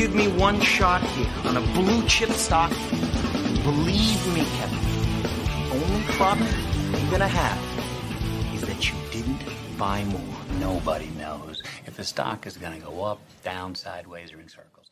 give me one shot here on a blue chip stock, believe me, Kevin, the only problem you're gonna have is that you didn't buy more. Nobody knows if the stock is to go up, down, sideways, or in circles.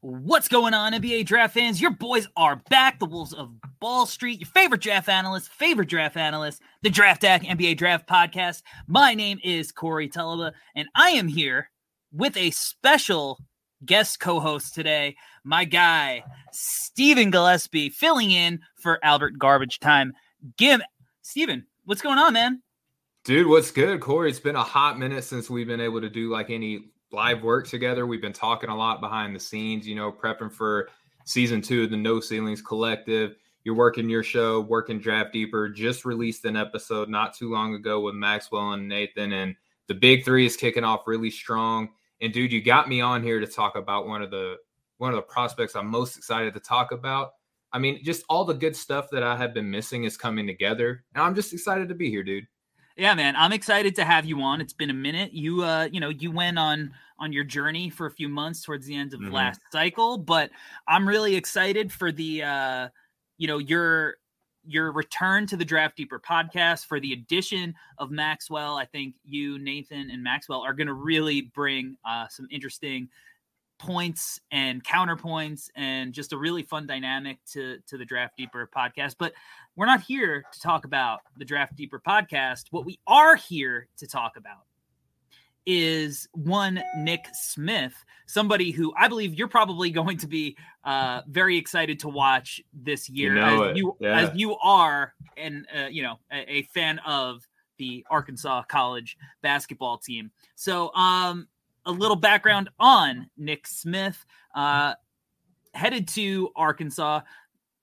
What's going on, NBA draft fans? Your boys are back. The Wolves of Ball Street, your favorite draft analyst, favorite draft analyst, the Draft Deck NBA Draft Podcast. My name is Corey Tulaba, and I am here with a special guest co-host today, my guy Stephen Gillespie, filling in for Albert Garbage Time. Gim, Stephen, what's going on, man? Dude, what's good, Corey? It's been a hot minute since we've been able to do like any live work together. We've been talking a lot behind the scenes, you know, prepping for season two of the No Ceilings Collective. You're working your show, working Draft Deeper. Just released an episode not too long ago with Maxwell and Nathan, and the big three is kicking off really strong. And dude, you got me on here to talk about one of the one of the prospects I'm most excited to talk about. I mean, just all the good stuff that I have been missing is coming together, and I'm just excited to be here, dude. Yeah, man, I'm excited to have you on. It's been a minute. You, uh, you know, you went on on your journey for a few months towards the end of Mhm. last cycle, but I'm really excited for the, uh, you know, your your return to the Draft Deeper podcast for the addition of Maxwell. I think you, Nathan, and Maxwell are going to really bring uh, some interesting points and counterpoints and just a really fun dynamic to to the Draft Deeper podcast. But we're not here to talk about the Draft Deeper podcast. What we are here to talk about is one Nick Smith, somebody who I believe you're probably going to be uh, very excited to watch this year, know as you yeah. as you are, and uh, you know, a, a fan of the Arkansas College basketball team. So, um, a little background on Nick Smith. Uh, headed to Arkansas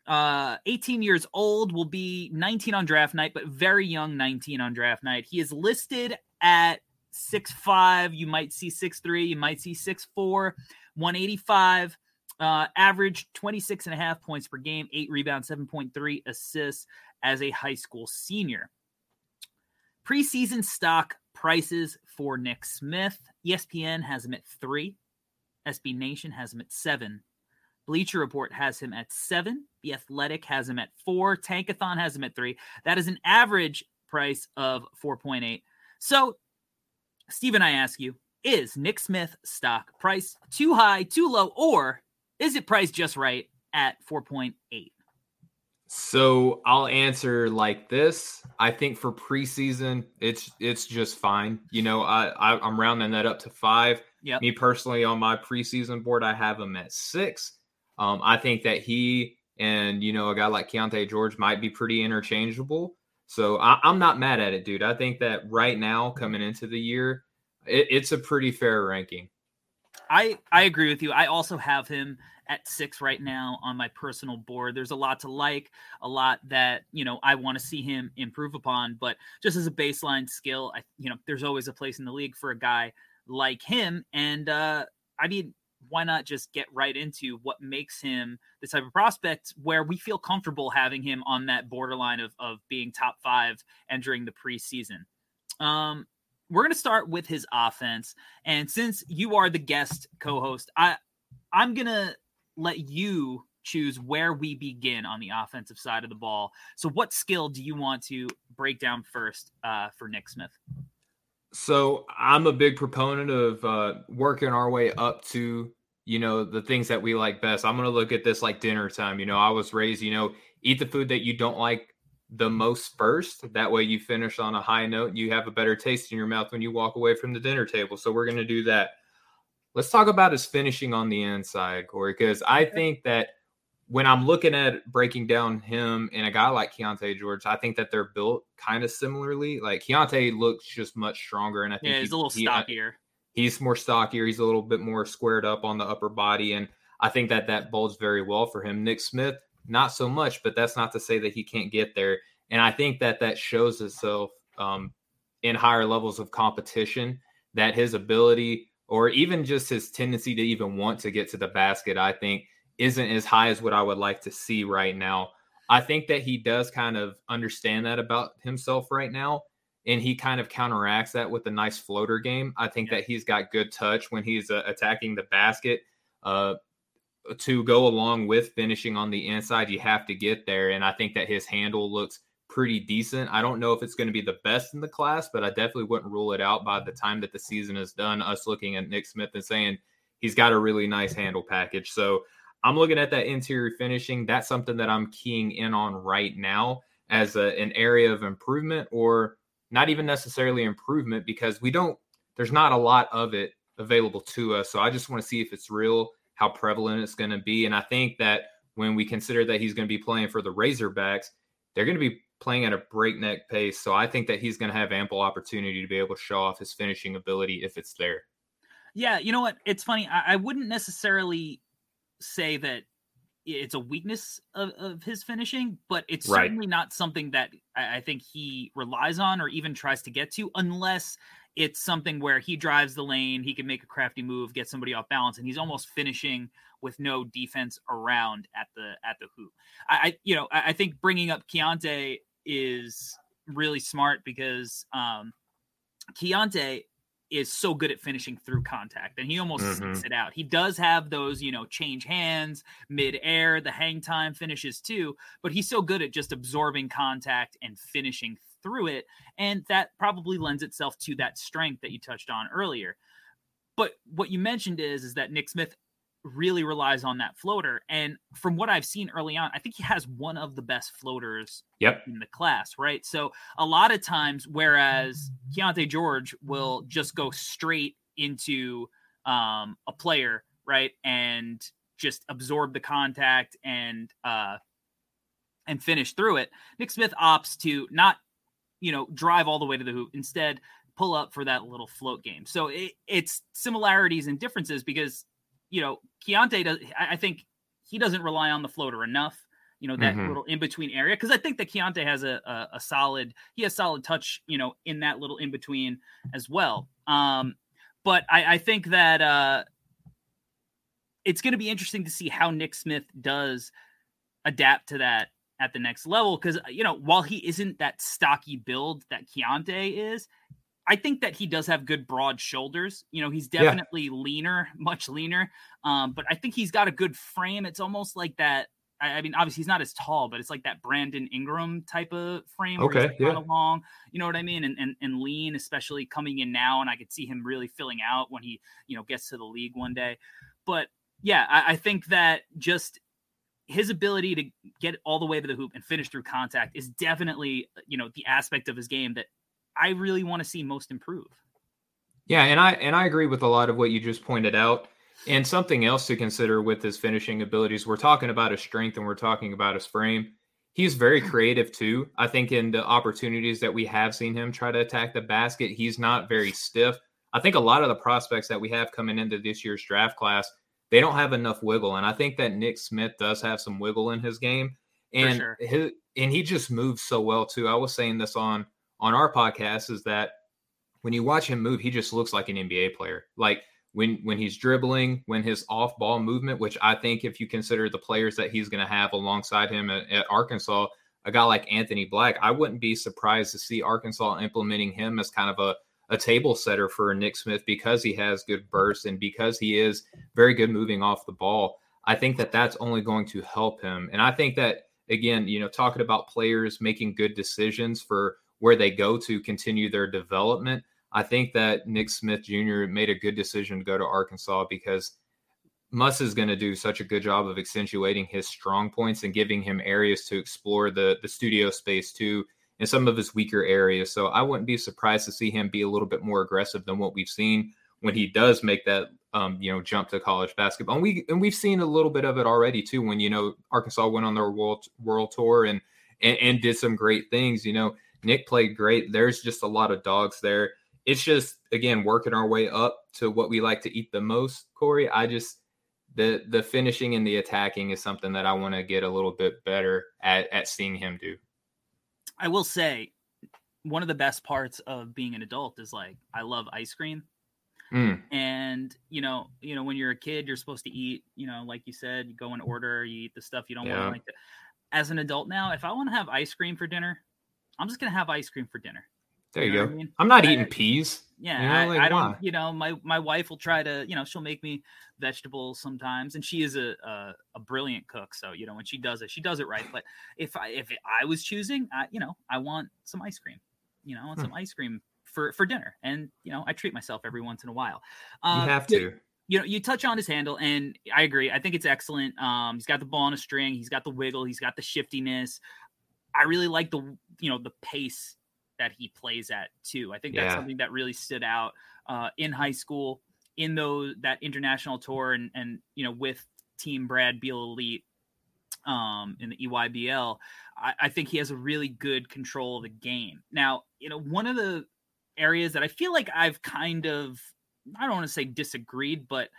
uh 18 years old will be 19 on draft night but very young 19 on draft night he is listed at 6'5 you might see six three. you might see 6'4 185 uh average 26 and a half points per game 8 rebounds 7.3 assists as a high school senior preseason stock prices for nick smith espn has him at 3 sb nation has him at 7 Bleacher Report has him at seven. The Athletic has him at four. Tankathon has him at three. That is an average price of 4.8. So, Stephen, I ask you, is Nick Smith stock price too high, too low, or is it priced just right at 4.8? So I'll answer like this. I think for preseason, it's it's just fine. You know, I, I I'm rounding that up to five. Yep. Me personally, on my preseason board, I have him at six. Um, I think that he and you know a guy like Keyonte George might be pretty interchangeable. So I, I'm not mad at it, dude. I think that right now, coming into the year, it, it's a pretty fair ranking. I I agree with you. I also have him at six right now on my personal board. There's a lot to like, a lot that you know I want to see him improve upon. But just as a baseline skill, I you know there's always a place in the league for a guy like him. And uh, I mean, why not just get right into what makes him the type of prospect where we feel comfortable having him on that borderline of of being top five entering the preseason. Um, we're going to start with his offense. And since you are the guest co-host, I I'm going to let you choose where we begin on the offensive side of the ball. So what skill do you want to break down first uh, for Nick Smith? So I'm a big proponent of uh, working our way up to you know the things that we like best. I'm gonna look at this like dinner time. You know, I was raised, you know, eat the food that you don't like the most first. That way you finish on a high note. You have a better taste in your mouth when you walk away from the dinner table. So we're gonna do that. Let's talk about his finishing on the inside, Corey, because I think that when I'm looking at breaking down him and a guy like Keyonte George, I think that they're built kind of similarly. Like Keyonte looks just much stronger, and I think Yeah, he's he- a little he- stockier. he's more stockier. He's a little bit more squared up on the upper body, and I think that that bodes very well for him. Nick Smith, not so much, but that's not to say that he can't get there. And I think that that shows itself um, in higher levels of competition. That his ability, or even just his tendency to even want to get to the basket, I think isn't as high as what I would like to see right now. I think that he does kind of understand that about himself right now and he kind of counteracts that with a nice floater game. I think Yeah. that he's got good touch when he's uh, attacking the basket. Uh, to go along with finishing on the inside, you have to get there. And I think that his handle looks pretty decent. I don't know if it's going to be the best in the class, but I definitely wouldn't rule it out by the time that the season is done. Us looking at Nick Smith and saying he's got a really nice handle package. So I'm looking at that interior finishing. That's something that I'm keying in on right now as a, an area of improvement or not even necessarily improvement because we don't, there's not a lot of it available to us. So I just want to see if it's real, how prevalent it's going to be. And I think that when we consider that he's going to be playing for the Razorbacks, they're going to be playing at a breakneck pace. So I think that he's going to have ample opportunity to be able to show off his finishing ability if it's there. Yeah, you know what? It's funny. I, I wouldn't necessarily say that it's a weakness of, of his finishing, but it's Right. certainly not something that I, I think he relies on or even tries to get to, unless it's something where he drives the lane, he can make a crafty move, get somebody off balance, and he's almost finishing with no defense around at the at the hoop. I, I you know I, I think bringing up Keyonte is really smart because um, Keyonte is so good at finishing through contact and he almost Mhm. seeks it out. He does have those, you know, change hands, mid-air, the hang time finishes too, but he's so good at just absorbing contact and finishing through it. And that probably lends itself to that strength that you touched on earlier. But what you mentioned is is that Nick Smith really relies on that floater. And from what I've seen early on, I think he has one of the best floaters Yep. in the class, right? So a lot of times, whereas Keyonte George will just go straight into um, a player, right, and just absorb the contact and uh, and finish through it. Nick Smith opts to not, you know, drive all the way to the hoop. Instead, pull up for that little float game. So it, it's similarities and differences because you know Keyonte does. I I think he doesn't rely on the floater enough. You know that Mhm. little in between area because I think that Keyonte has a, a a solid. He has solid touch. You know in that little in between as well. Um, but I, I think that uh, it's going to be interesting to see how Nick Smith does adapt to that at the next level because you know while he isn't that stocky build that Keontae is, I think that he does have good broad shoulders. You know, he's Yeah. definitely leaner, much leaner. Um, but I think he's got a good frame. It's almost like that. I, I mean, obviously he's not as tall, but it's like that Brandon Ingram type of frame. where he's, Okay, like, yeah. kind of long. You know what I mean? And, and and lean, especially coming in now. And I could see him really filling out when he you know gets to the league one day. But yeah, I, I think that just his ability to get all the way to the hoop and finish through contact is definitely you know the aspect of his game that I really want to see most improve. Yeah, and I and I agree with a lot of what you just pointed out. And something else to consider with his finishing abilities, we're talking about his strength and we're talking about his frame. He's very creative too. I think in the opportunities that we have seen him try to attack the basket, he's not very stiff. I think a lot of the prospects that we have coming into this year's draft class, they don't have enough wiggle. And I think that Nick Smith does have some wiggle in his game. And sure. his, and he just moves so well too. I was saying this on on our podcast is that when you watch him move, he just looks like an NBA player. Like when when he's dribbling, when his off ball movement, which I think if you consider the players that he's going to have alongside him at, at Arkansas, a guy like Anthony Black, I wouldn't be surprised to see Arkansas implementing him as kind of a a table setter for Nick Smith because he has good bursts and because he is very good moving off the ball. I think that that's only going to help him. And I think that again, you know, talking about players making good decisions for where they go to continue their development, I think that Nick Smith Jr. made a good decision to go to Arkansas because Muss is going to do such a good job of accentuating his strong points and giving him areas to explore the the studio space too in some of his weaker areas. So I wouldn't be surprised to see him be a little bit more aggressive than what we've seen when he does make that um, you know jump to college basketball. And we and we've seen a little bit of it already too when you know Arkansas went on their world world tour and and, and did some great things. You know Nick played great. There's just a lot of dogs there. It's just again working our way up to what we like to eat the most, Corey. I just the the finishing and the attacking is something that I want to get a little bit better at at seeing him do. I will say one of the best parts of being an adult is like I love ice cream. Mm, And you know, you know, when you're a kid, you're supposed to eat, you know, like you said, you go in order, you eat the stuff you don't want Yeah. to like to. As an adult now, if I want to have ice cream for dinner, I'm just gonna have ice cream for dinner. There you, know go. I mean? I'm not I- eating peas. Yeah, You know, I, like, I don't. why? You know, my my wife will try to. You know, she'll make me vegetables sometimes, and she is a, a a brilliant cook. So you know, when she does it, she does it right. But if I if I was choosing, I, you know, I want some ice cream. You know, I want Hmm. some ice cream for for dinner, and you know, I treat myself every once in a while. You Um, have but, to. you know, you touch on his handle, and I agree. I think it's excellent. Um, he's got the ball on a string. He's got the wiggle. He's got the shiftiness. I really like the you know the pace that he plays at too. I think that's Yeah. something that really stood out uh, in high school, in those that international tour, and and you know with Team Brad Beal Elite um, in the EYBL. I, I think he has a really good control of the game. Now, you know, one of the areas that I feel like I've kind of I don't want to say disagreed, but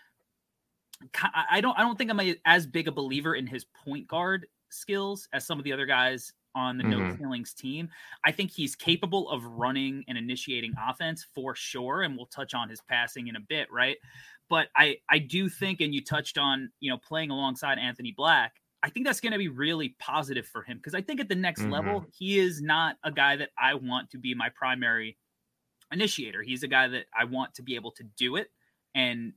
I I don't I don't think I'm a, as big a believer in his point guard skills as some of the other guys on the no Mhm. ceilings team. I think he's capable of running and initiating offense for sure, and we'll touch on his passing in a bit, right? But I I do think, and you touched on you know playing alongside Anthony Black. I think that's going to be really positive for him because I think at the next level he is not a guy that I want to be my primary initiator. He's a guy that I want to be able to do it and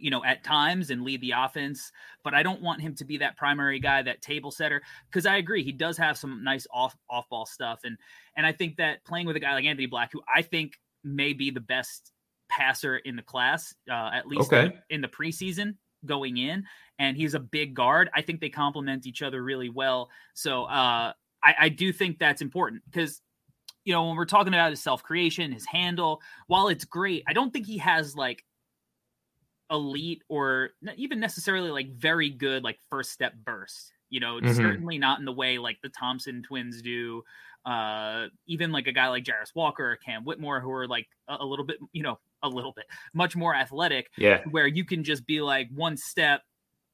you know at times and lead the offense but i don't want him to be that primary guy that table setter because i agree he does have some nice off off ball stuff and and i think that playing with a guy like anthony black who i think may be the best passer in the class uh, at least Okay. in, in the preseason going in and he's a big guard i think they complement each other really well so uh i i do think that's important because you know when we're talking about his self creation his handle while it's great i don't think he has like elite or n- even necessarily like very good like first step burst you know Mhm. certainly not in the way like the thompson twins do uh even like a guy like Jarace walker or cam whitmore who are like a, a little bit you know a little bit much more athletic Yeah. where you can just be like one step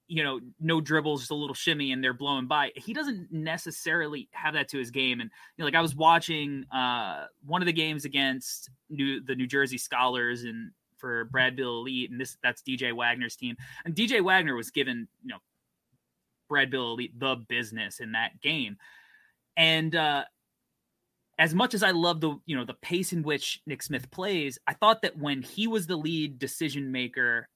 you know no dribbles just a little shimmy and they're blowing by he doesn't necessarily have that to his game and you know, like i was watching uh one of the games against new the new jersey scholars and for brad beal elite and this that's dj wagner's team. And dj wagner was given you know brad beal elite the business in that game. And uh as much as I love the you know the pace in which Nick Smith plays, I thought that when he was the lead decision maker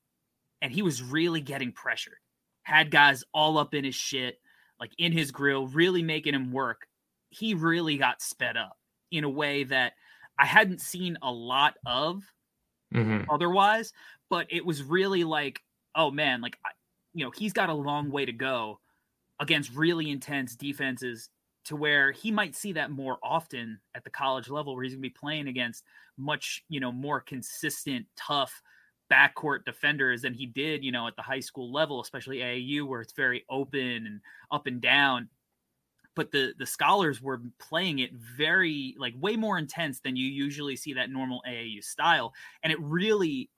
and he was really getting pressured, had guys all up in his shit, like in his grill, really making him work, he really got sped up in a way that I hadn't seen a lot of hmm otherwise, but it was really like, oh man, like you know, he's got a long way to go against really intense defenses to where he might see that more often at the college level where he's going to be playing against much, you know, more consistent, tough backcourt defenders than he did, you know, at the high school level, especially AAU where it's very open and up and down. But the the scholars were playing it very like way more intense than you usually see that normal AAU style, and it really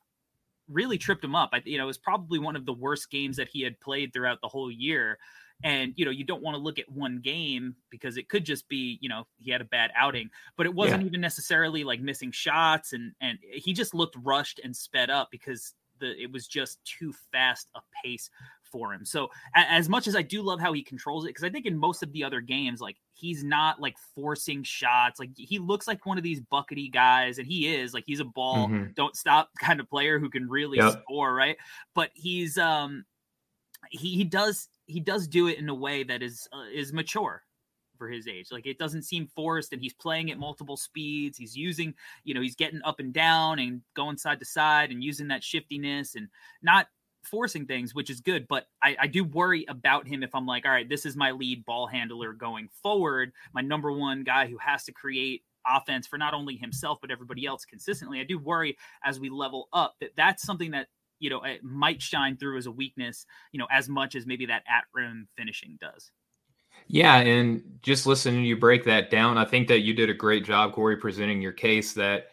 really tripped him up. I, you know, it was probably one of the worst games that he had played throughout the whole year. And you know, you don't want to look at one game because it could just be, you know, he had a bad outing, but it wasn't even necessarily like missing shots and and he just looked rushed and sped up because the it was just too fast a pace for him. So as much as I do love how he controls it, because I think in most of the other games, like he's not like forcing shots. Like he looks like one of these buckety guys, and he is like he's a ball Mhm. don't stop kind of player who can really Yep. score, right? But he's um he he does he does do it in a way that is uh, is mature for his age. Like it doesn't seem forced and he's playing at multiple speeds. He's using, you know, he's getting up and down and going side to side and using that shiftiness and not forcing things, which is good. But I, I do worry about him if I'm like, all right, this is my lead ball handler going forward, my number one guy who has to create offense for not only himself but everybody else consistently. I do worry as we level up that that's something that you know it might shine through as a weakness, you know, as much as maybe that at rim finishing does. Yeah, and just listening you break that down, I think that you did a great job, Corey, presenting your case that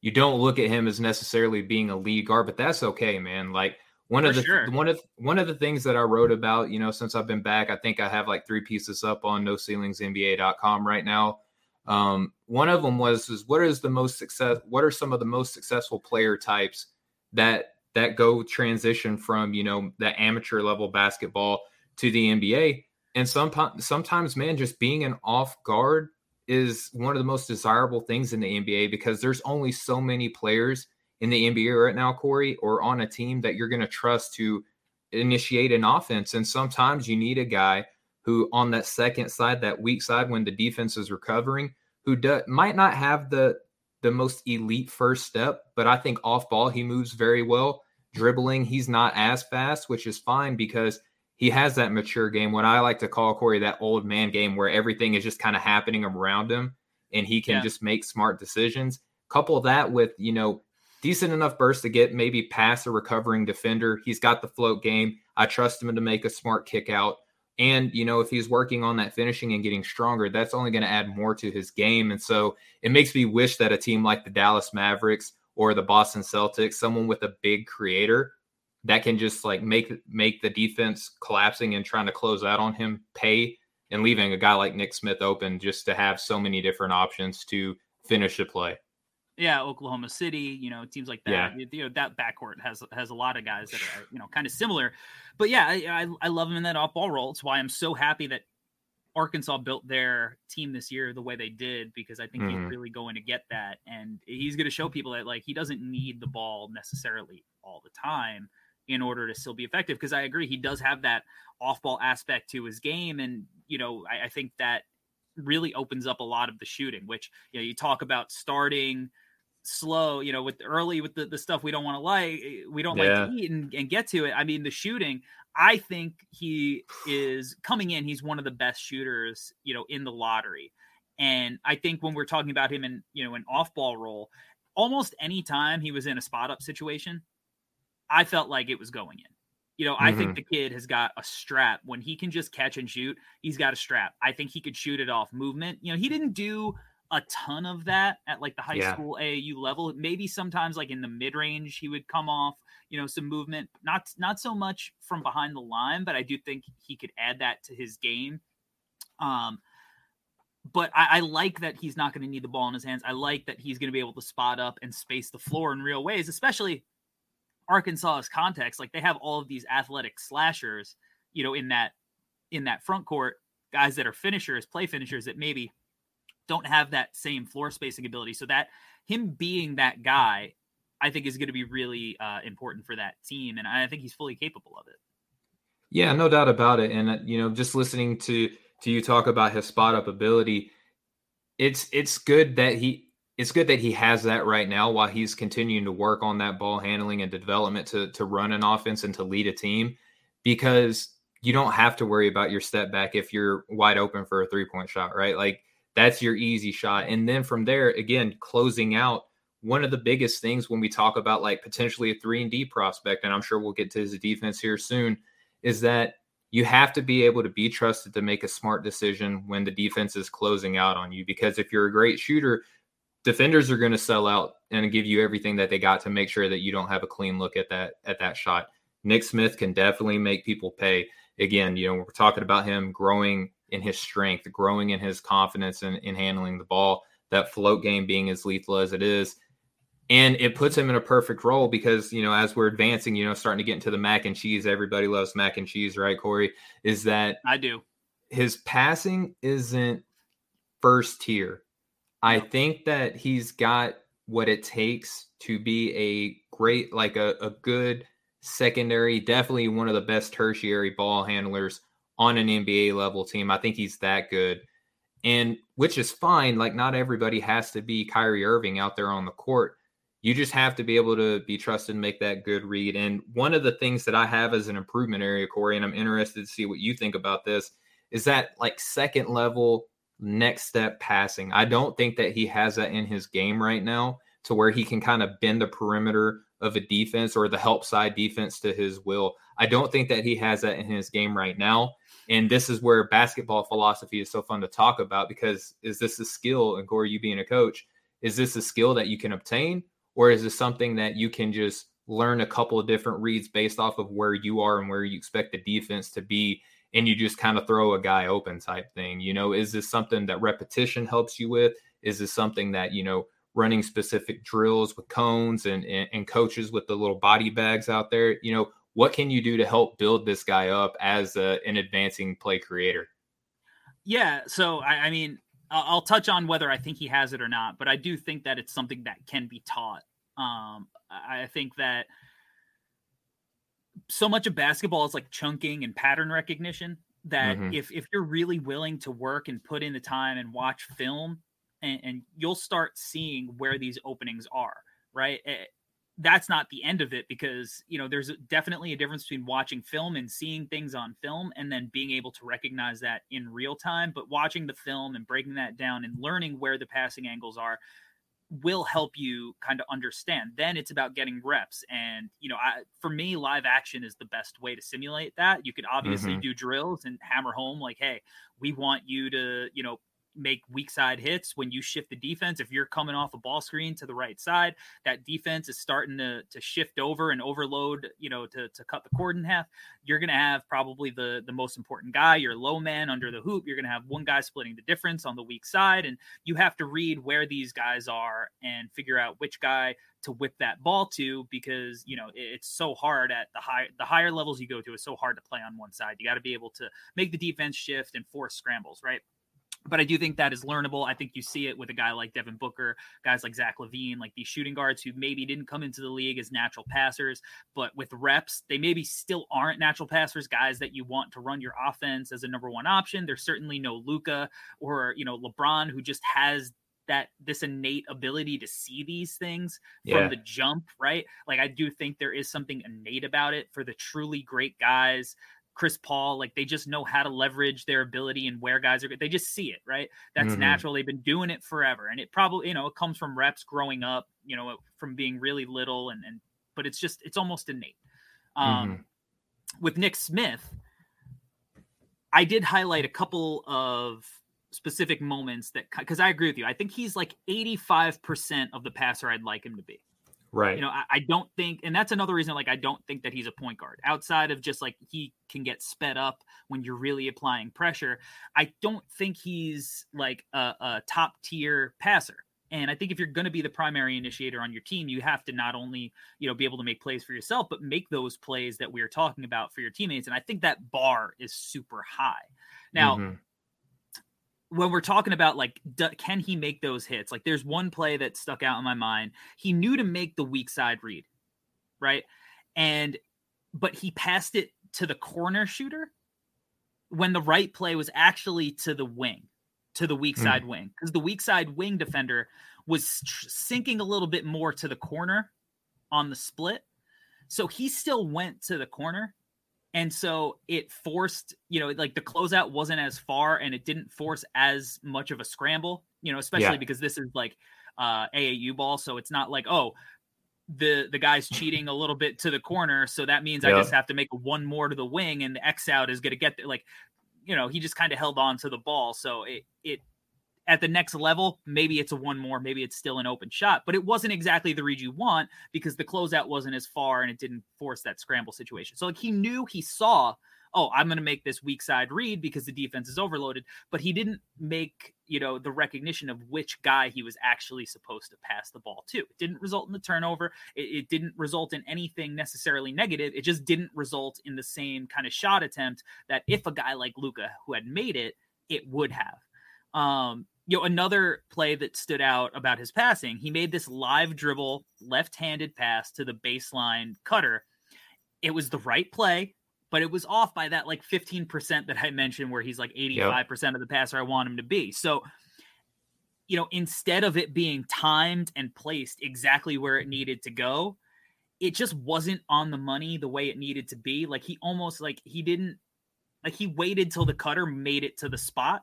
you don't look at him as necessarily being a lead guard, but that's okay, man. Like one of the sure. one of one of the things that I wrote about, you know, since I've been back, I think I have like three pieces up on no ceilingsnba.com right now. Um, one of them was is what is the most success what are some of the most successful player types that that go transition from, you know, the amateur level basketball to the NBA? and some sometimes man just being an off guard is one of the most desirable things in the NBA because there's only so many players in the NBA right now, Corey, or on a team that you're going to trust to initiate an offense. And sometimes you need a guy who, on that second side, that weak side, when the defense is recovering, who do, might not have the the most elite first step, but I think off ball he moves very well. Dribbling, he's not as fast, which is fine because he has that mature game. What I like to call Corey that old man game where everything is just kind of happening around him and he can yeah. just make smart decisions. Couple that with, you know, decent enough burst to get maybe past a recovering defender. He's got the float game. I trust him to make a smart kick out. And, you know, if he's working on that finishing and getting stronger, that's only going to add more to his game. And so it makes me wish that a team like the Dallas Mavericks or the Boston Celtics, someone with a big creator, that can just like make make the defense collapsing and trying to close out on him pay and leaving a guy like Nick Smith open just to have so many different options to finish the play. Yeah, Oklahoma City, you know, teams like that. Yeah. You know, that backcourt has has a lot of guys that are, you know, kind of similar. But yeah, I, I, I love him in that off ball role. It's why I'm so happy that Arkansas built their team this year the way they did because I think mm-hmm. he's really going to get that and he's going to show people that like he doesn't need the ball necessarily all the time in order to still be effective. Because I agree, he does have that off ball aspect to his game. And, you know, I, I, think that really opens up a lot of the shooting, which, you know, you talk about starting slow, you know, with early with the, the stuff we don't want to like, eh, we don't yeah. like to eat and, and get to it. I mean, the shooting, I think he is coming in, he's one of the best shooters, you know, in the lottery. And I think when we're talking about him in, you know, an off ball role, almost any time he was in a spot up situation, I felt like it was going in. You know, I mm-hmm. think the kid has got a strap. When he can just catch and shoot, he's got a strap. I think he could shoot it off movement. You know, he didn't do a ton of that at like the high yeah. school AAU level. Maybe sometimes like in the mid range he would come off, you know, some movement. Not not so much from behind the line, but I do think he could add that to his game. Um, but I, I, like that he's not going to need the ball in his hands. I like that he's going to be able to spot up and space the floor in real ways, especially Arkansas's context, like they have all of these athletic slashers, you know, in that in that front court, guys that are finishers, play finishers that maybe don't have that same floor spacing ability. So that him being that guy, I think is going to be really uh, important for that team, and I think he's fully capable of it. Yeah, no doubt about it. And uh, you know, just listening to to you talk about his spot up ability, it's it's good that he it's good that he has that right now while he's continuing to work on that ball handling and development to to run an offense and to lead a team because you don't have to worry about your step back if you're wide open for a three point shot, right? Like that's your easy shot. And then from there, again, closing out one of the biggest things when we talk about like potentially a three and D prospect, and I'm sure we'll get to his defense here soon, is that you have to be able to be trusted to make a smart decision when the defense is closing out on you. Because if you're a great shooter, defenders are going to sell out and give you everything that they got to make sure that you don't have a clean look at that at that shot. Nick Smith can definitely make people pay. Again, you know, we're talking about him growing in his strength, growing in his confidence in, in handling the ball, that float game being as lethal as it is. And it puts him in a perfect role because, you know, as we're advancing, you know, starting to get into the mac and cheese, everybody loves mac and cheese, right, Corey? Is that I do. His passing isn't first tier I think that he's got what it takes to be a great, like a, a good secondary, definitely one of the best tertiary ball handlers on an NBA level team. I think he's that good. And which is fine. Like, not everybody has to be Kyrie Irving out there on the court. You just have to be able to be trusted and make that good read. And one of the things that I have as an improvement area, Corey, and I'm interested to see what you think about this, is that like second level next step passing. I don't think that he has that in his game right now to where he can kind of bend the perimeter of a defense or the help side defense to his will. I don't think that he has that in his game right now. And this is where basketball philosophy is so fun to talk about because is this a skill, and Gore, you being a coach, is this a skill that you can obtain, or is this something that you can just learn a couple of different reads based off of where you are and where you expect the defense to be and you just kind of throw a guy open type thing. You know, is this something that repetition helps you with? Is this something that, you know, running specific drills with cones and, and, and coaches with the little body bags out there? You know, what can you do to help build this guy up as a, an advancing play creator? Yeah. So, I, I mean, I'll touch on whether I think he has it or not, but I do think that it's something that can be taught. Um, I think that so much of basketball is like chunking and pattern recognition that mm-hmm. if if you're really willing to work and put in the time and watch film and, and you'll start seeing where these openings are right that's not the end of it because you know there's definitely a difference between watching film and seeing things on film and then being able to recognize that in real time. But watching the film and breaking that down and learning where the passing angles are will help you kind of understand. Then it's about getting reps and you know I, for me live action is the best way to simulate that. You could obviously mm-hmm. do drills and hammer home like hey we want you to you know make weak side hits when you shift the defense. If you're coming off a ball screen to the right side, that defense is starting to, to shift over and overload, you know, to, to cut the cord in half. You're to have probably the, the most important guy, your low man under the hoop. You're to have one guy splitting the difference on the weak side. And you have to read where these guys are and figure out which guy to whip that ball to because you know it's so hard at the high the higher levels you go to it's so hard to play on one side you got to be able to make the defense shift and force scrambles right but I do think that is learnable. I think you see it with a guy like Devin Booker, guys like Zach LaVine, like these shooting guards who maybe didn't come into the league as natural passers, but with reps, they maybe still aren't natural passers, guys that you want to run your offense as a number one option. There's certainly no Luka or, you know, LeBron who just has that this innate ability to see these things yeah. from the jump, right? Like I do think there is something innate about it for the truly great guys Chris Paul, like they just know how to leverage their ability and where guys are good. They just see it, right? That's mm-hmm. natural. They've been doing it forever. And it probably, you know, it comes from reps growing up, you know, from being really little and and but it's just it's almost innate. Um mm-hmm. with Nick Smith, I did highlight a couple of specific moments that because I agree with you. I think he's like 85% of the passer I'd like him to be. Right. You know, I, I, don't think, and that's another reason, like, I don't think that he's a point guard outside of just like he can get sped up when you're really applying pressure. I don't think he's like a, a top tier passer. And I think if you're going to be the primary initiator on your team, you have to not only, you know, be able to make plays for yourself, but make those plays that we are talking about for your teammates. And I think that bar is super high. Now, mm-hmm when we're talking about like can he make those hits like there's one play that stuck out in my mind he knew to make the weak side read right and but he passed it to the corner shooter when the right play was actually to the wing to the weak hmm. side mm. wing because the weak side wing defender was tr- sinking a little bit more to the corner on the split so he still went to the corner and so it forced, you know, like the closeout wasn't as far and it didn't force as much of a scramble, you know, especially yeah. because this is like uh AAU ball. So it's not like, oh, the the guy's cheating a little bit to the corner. So that means yeah. I just have to make one more to the wing and the X out is gonna get there. Like, you know, he just kind of held on to the ball. So it it at the next level, maybe it's a one more, maybe it's still an open shot, but it wasn't exactly the read you want because the closeout wasn't as far and it didn't force that scramble situation. So like he knew he saw, oh, I'm going to make this weak side read because the defense is overloaded, but he didn't make, you know, the recognition of which guy he was actually supposed to pass the ball to. It didn't result in the turnover. It, it didn't result in anything necessarily negative. It just didn't result in the same kind of shot attempt that if a guy like Luka who had made it, it would have. Um, you know, another play that stood out about his passing, he made this live dribble, left handed pass to the baseline cutter. It was the right play, but it was off by that like 15% that I mentioned, where he's like 85% yep. of the passer I want him to be. So, you know, instead of it being timed and placed exactly where it needed to go, it just wasn't on the money the way it needed to be. Like he almost like he didn't like he waited till the cutter made it to the spot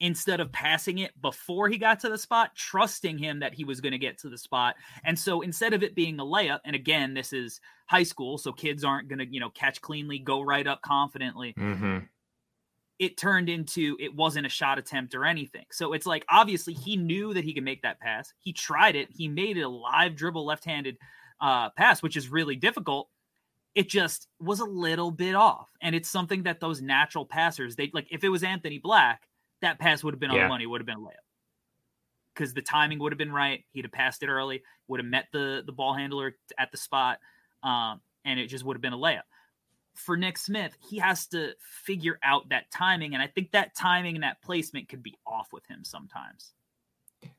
instead of passing it before he got to the spot, trusting him that he was going to get to the spot. And so instead of it being a layup, and again, this is high school, so kids aren't going to, you know, catch cleanly, go right up confidently. Mm-hmm. It turned into it wasn't a shot attempt or anything. So it's like obviously he knew that he could make that pass. He tried it. He made it a live dribble left handed uh, pass, which is really difficult it just was a little bit off and it's something that those natural passers they like if it was anthony black that pass would have been on the money, would have been a layup. Because the timing would have been right. He'd have passed it early, would have met the the ball handler at the spot, um, and it just would have been a layup. for Nick Smith, he has to figure out that timing. And I think that timing and that placement could be off with him sometimes.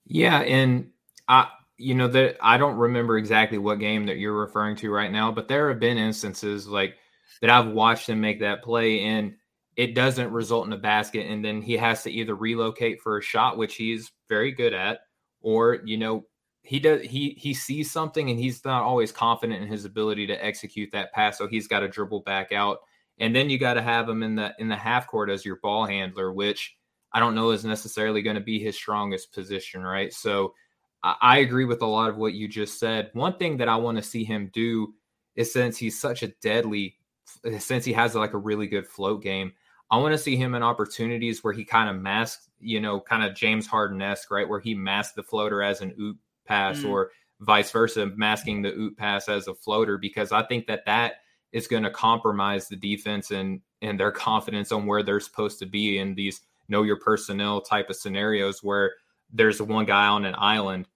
Yeah. And I, you know, that I don't remember exactly what game that you're referring to right now, but there have been instances like that I've watched him make that play and it doesn't result in a basket. And then he has to either relocate for a shot, which he's very good at, or, you know, he does he he sees something and he's not always confident in his ability to execute that pass so he's got to dribble back out and then you got to have him in the in the half court as your ball handler which i don't know is necessarily going to be his strongest position right so I, I agree with a lot of what you just said one thing that i want to see him do is since he's such a deadly since he has like a really good float game i want to see him in opportunities where he kind of masks you know kind of james harden-esque right where he masks the floater as an oop pass mm. or vice versa, masking the oop pass as a floater, because I think that that is going to compromise the defense and and their confidence on where they're supposed to be in these know your personnel type of scenarios where there's one guy on an island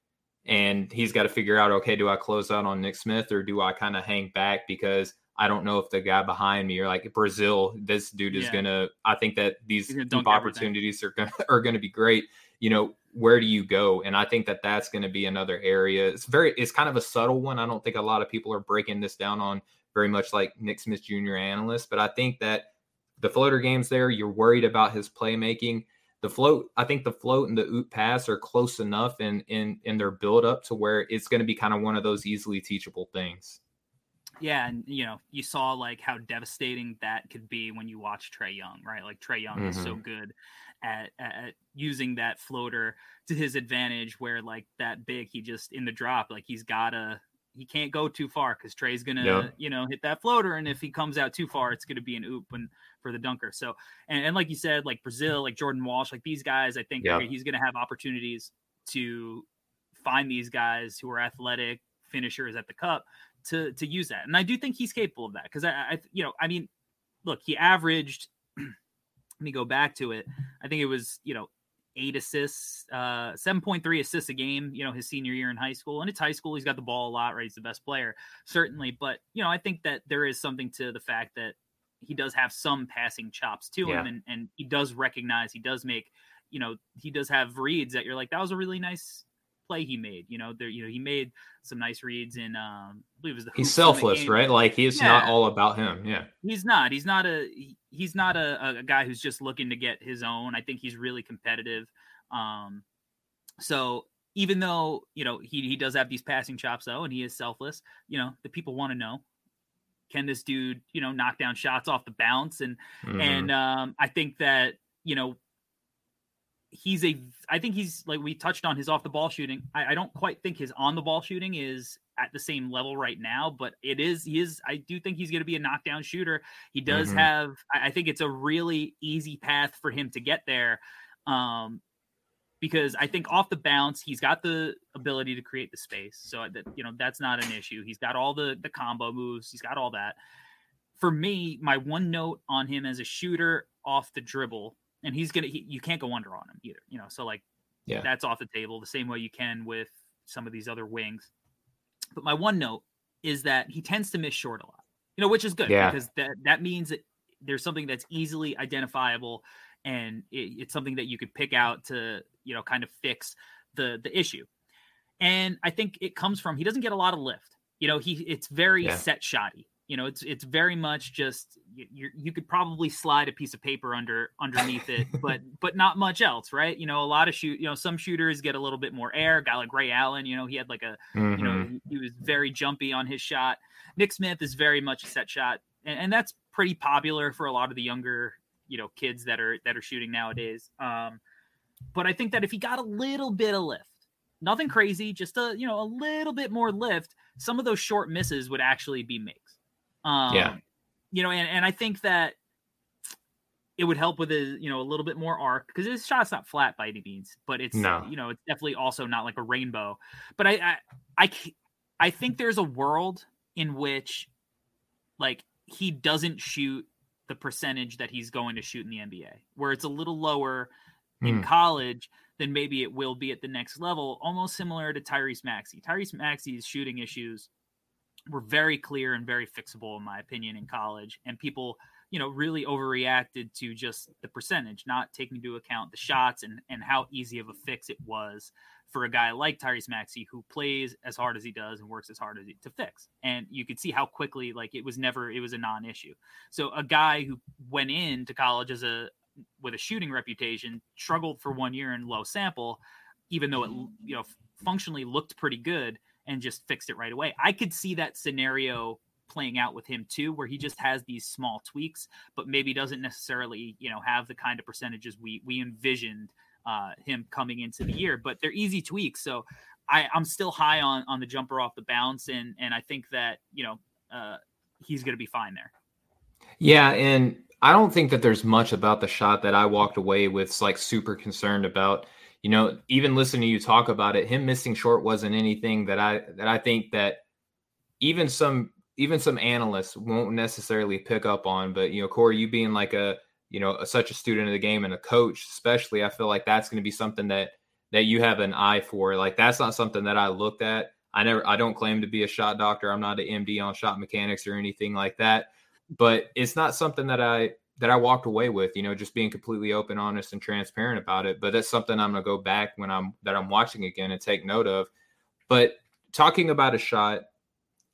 and he's got to figure out okay do i close out on nick smith or do i kind of hang back because i don't know if the guy behind me or like brazile this dude is yeah. gonna i think that these opportunities everything. are gonna are gonna be great you know where do you go? And I think that that's going to be another area. It's very, it's kind of a subtle one. I don't think a lot of people are breaking this down on very much like Nick Smith Jr. analyst, but I think that the floater games there, you're worried about his playmaking. The float, I think the float and the oop pass are close enough in in in their build up to where it's going to be kind of one of those easily teachable things. Yeah, and you know, you saw like how devastating that could be when you watch Trae Young, right? Like Trae Young mm-hmm. is so mm-hmm. good at, at using that floater to his advantage where like that big he just in the drop like he's gotta he can't go too far because Trae's gonna yeah. you know hit that floater and if he comes out too far it's gonna be an oop and for the dunker so and, and like you said like Brazile like Jordan Walsh like these guys I think yeah. he's gonna have opportunities to find these guys who are athletic finishers at the cup to to use that and I do think he's capable of that because I, I you know I mean look he averaged let me go back to it. I think it was, you know, eight assists, uh, 7.3 assists a game, you know, his senior year in high school. And it's high school. He's got the ball a lot, right? He's the best player, certainly. But, you know, I think that there is something to the fact that he does have some passing chops to yeah. him and, and he does recognize, he does make, you know, he does have reads that you're like, that was a really nice play he made. You know, there, you know, he made some nice reads in, um, I believe it was the he's selfless, right? Like he's yeah. not all about him. Yeah, he's not. He's not a. He's not a, a guy who's just looking to get his own. I think he's really competitive. Um, so even though you know he he does have these passing chops though, and he is selfless, you know, the people want to know can this dude you know knock down shots off the bounce and mm-hmm. and um, I think that you know he's a I think he's like we touched on his off the ball shooting. I, I, don't quite think his on the ball shooting is at the same level right now, but it is he is I do think he's gonna be a knockdown shooter. He does mm-hmm. have I, I, think it's a really easy path for him to get there. Um because I think off the bounce, he's got the ability to create the space. So that you know, that's not an issue. He's got all the the combo moves, he's got all that. For me, my one note on him as a shooter off the dribble and he's gonna he, you can't go under on him either you know so like yeah that's off the table the same way you can with some of these other wings but my one note is that he tends to miss short a lot you know which is good yeah. because that that means that there's something that's easily identifiable and it, it's something that you could pick out to you know kind of fix the the issue and i think it comes from he doesn't get a lot of lift you know he it's very yeah. set shotty you know it's it's very much just you you could probably slide a piece of paper under underneath it but but not much else right you know a lot of shoot you know some shooters get a little bit more air a guy like ray allen you know he had like a mm-hmm. you know mm-hmm. he, he, was very jumpy on his shot nick smith is very much a set shot and, and, that's pretty popular for a lot of the younger you know kids that are that are shooting nowadays um but i think that if he got a little bit of lift nothing crazy just a you know a little bit more lift some of those short misses would actually be makes um, yeah. You know, and, and I think that it would help with a you know a little bit more arc because his shot's not flat by any means, but it's no. you know it's definitely also not like a rainbow. But I I I, I think there's a world in which like he doesn't shoot the percentage that he's going to shoot in the NBA, where it's a little lower in mm. college than maybe it will be at the next level, almost similar to Tyrese Maxey. Tyrese Maxey's shooting issues were very clear and very fixable, in my opinion, in college. And people, you know, really overreacted to just the percentage, not taking into account the shots and, and how easy of a fix it was for a guy like Tyrese Maxey who plays as hard as he does and works as hard as he to fix. And you could see how quickly, like it was never, it was a non-issue. So a guy who went into college as a with a shooting reputation struggled for one year in low sample, even though it you know functionally looked pretty good and just fixed it right away. I could see that scenario playing out with him too, where he just has these small tweaks, but maybe doesn't necessarily, you know, have the kind of percentages we we envisioned uh, him coming into the year. But they're easy tweaks, so I, I'm still high on on the jumper off the bounce, and and I think that you know uh, he's going to be fine there. Yeah, and I don't think that there's much about the shot that I walked away with like super concerned about you know, even listening to you talk about it, him missing short wasn't anything that I that I think that even some even some analysts won't necessarily pick up on. But you know, Corey, you being like a you know a, such a student of the game and a coach, especially, I feel like that's going to be something that that you have an eye for. Like that's not something that I looked at. I never I don't claim to be a shot doctor. I'm not an MD on shot mechanics or anything like that. But it's not something that I that I walked away with, you know, just being completely open, honest, and transparent about it. But that's something I'm gonna go back when I'm that I'm watching again and take note of. But talking about a shot,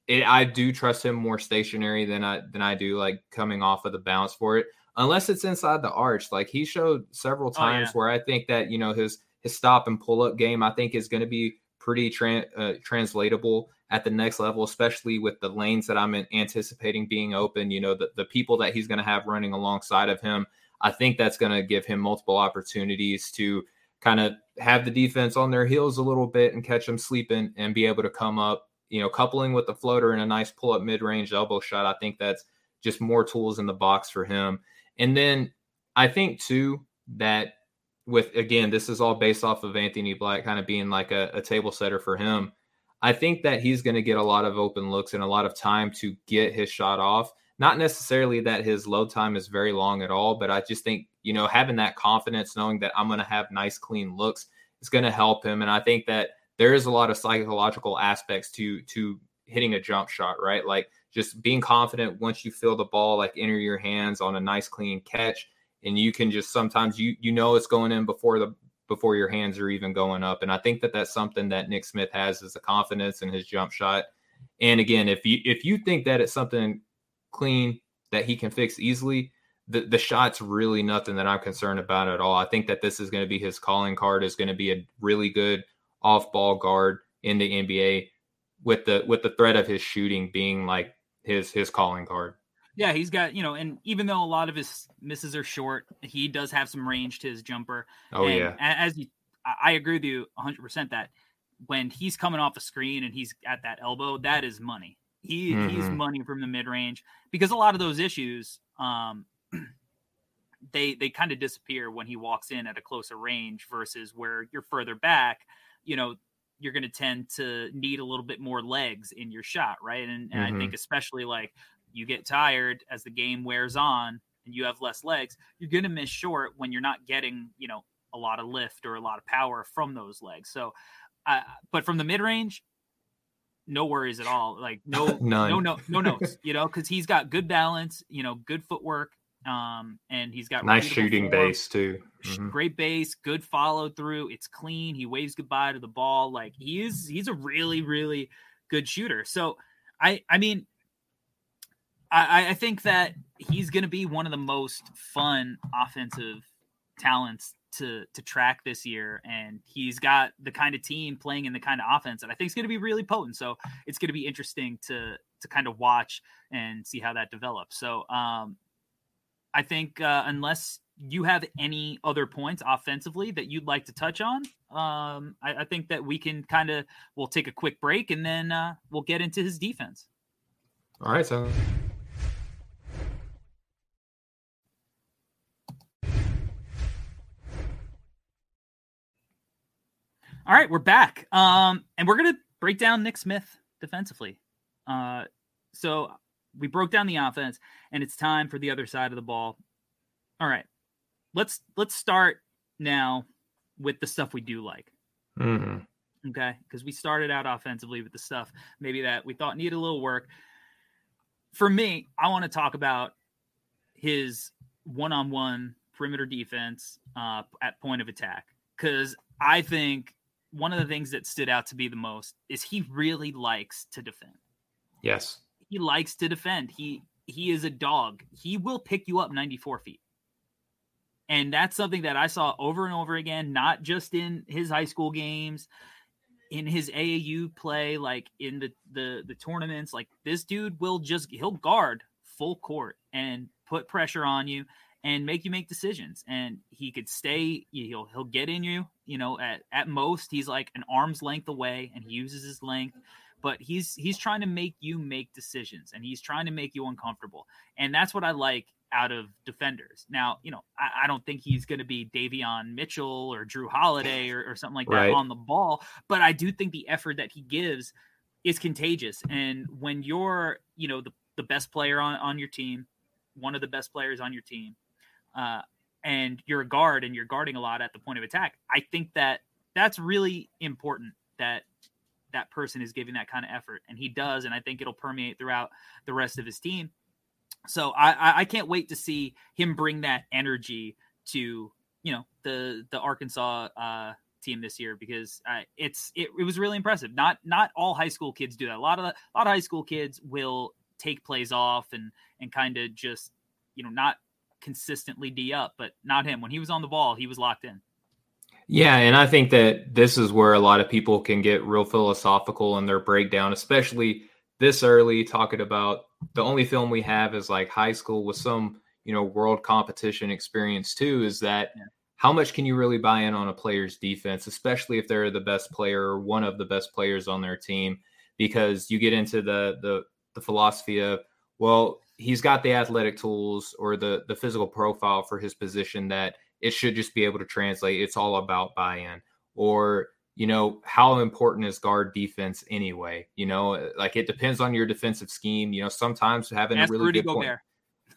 it, I do trust him more stationary than I than I do like coming off of the bounce for it, unless it's inside the arch. Like he showed several times oh, yeah. where I think that you know his his stop and pull up game I think is going to be pretty tra- uh, translatable at the next level, especially with the lanes that I'm anticipating being open. You know, the, the people that he's going to have running alongside of him. I think that's going to give him multiple opportunities to kind of have the defense on their heels a little bit and catch them sleeping and be able to come up, you know, coupling with the floater and a nice pull up mid range elbow shot. I think that's just more tools in the box for him. And then I think, too, that with again, this is all based off of Anthony Black kind of being like a, a table setter for him. I think that he's going to get a lot of open looks and a lot of time to get his shot off. Not necessarily that his load time is very long at all, but I just think, you know, having that confidence, knowing that I'm going to have nice, clean looks is going to help him. And I think that there is a lot of psychological aspects to to hitting a jump shot, right? Like just being confident once you feel the ball like enter your hands on a nice clean catch and you can just sometimes you you know it's going in before the before your hands are even going up. And I think that that's something that Nick Smith has is the confidence in his jump shot. And again, if you if you think that it's something clean that he can fix easily, the the shot's really nothing that I'm concerned about at all. I think that this is going to be his calling card is going to be a really good off ball guard in the NBA with the with the threat of his shooting being like his his calling card. Yeah, he's got, you know, and even though a lot of his misses are short, he does have some range to his jumper. Oh, and yeah. As you, I agree with you 100% that when he's coming off a screen and he's at that elbow, that is money. He, mm-hmm. He's money from the mid range because a lot of those issues, um, they they kind of disappear when he walks in at a closer range versus where you're further back. You know, you're going to tend to need a little bit more legs in your shot, right? And, and mm-hmm. I think especially like you get tired as the game wears on and you have less legs, you're going to miss short when you're not getting, you know, a lot of lift or a lot of power from those legs. So, uh, but from the mid range, no worries at all. Like no, no, no, no notes, you know, because he's got good balance, you know, good footwork, um, and he's got nice shooting form, base too. Mm-hmm. Great base, good follow through. It's clean. He waves goodbye to the ball. Like he is, he's a really, really good shooter. So, I, I mean, I, I think that he's going to be one of the most fun offensive talents to to track this year, and he's got the kind of team playing in the kind of offense that I think is going to be really potent. So it's going to be interesting to to kind of watch and see how that develops. So um, I think uh, unless you have any other points offensively that you'd like to touch on, um, I, I think that we can kind of we'll take a quick break and then uh, we'll get into his defense. All right, so. All right, we're back. Um, and we're gonna break down Nick Smith defensively. Uh, so we broke down the offense, and it's time for the other side of the ball. All right, let's let's start now with the stuff we do like. Mm-hmm. Okay, because we started out offensively with the stuff maybe that we thought needed a little work. For me, I want to talk about his one-on-one perimeter defense uh, at point of attack because I think one of the things that stood out to be the most is he really likes to defend. Yes, he likes to defend. He he is a dog. He will pick you up 94 feet. And that's something that I saw over and over again, not just in his high school games, in his AAU play, like in the the the tournaments. Like this dude will just he'll guard full court and put pressure on you and make you make decisions. And he could stay, he'll he'll get in you, you know, at, at most he's like an arm's length away and he uses his length but he's he's trying to make you make decisions and he's trying to make you uncomfortable. And that's what I like out of defenders. Now, you know, I, I don't think he's going to be Davion Mitchell or Jrue Holiday or, or something like that right. on the ball, but I do think the effort that he gives is contagious. And when you're, you know, the, the best player on, on your team, one of the best players on your team, uh, and you're a guard and you're guarding a lot at the point of attack, I think that that's really important that that person is giving that kind of effort, and he does, and I think it'll permeate throughout the rest of his team. So I, I can't wait to see him bring that energy to you know the the Arkansas uh, team this year because uh, it's it, it was really impressive. Not not all high school kids do that. A lot of a lot of high school kids will take plays off and and kind of just you know not consistently d up, but not him. When he was on the ball, he was locked in. Yeah, and I think that this is where a lot of people can get real philosophical in their breakdown, especially this early, talking about the only film we have is like high school with some, you know, world competition experience too, is that yeah. how much can you really buy in on a player's defense, especially if they're the best player or one of the best players on their team? Because you get into the the the philosophy of, well, he's got the athletic tools or the the physical profile for his position that it should just be able to translate. It's all about buy in. Or, you know, how important is guard defense anyway? You know, like it depends on your defensive scheme. You know, sometimes having Ask a really Rudy good Gobert. point.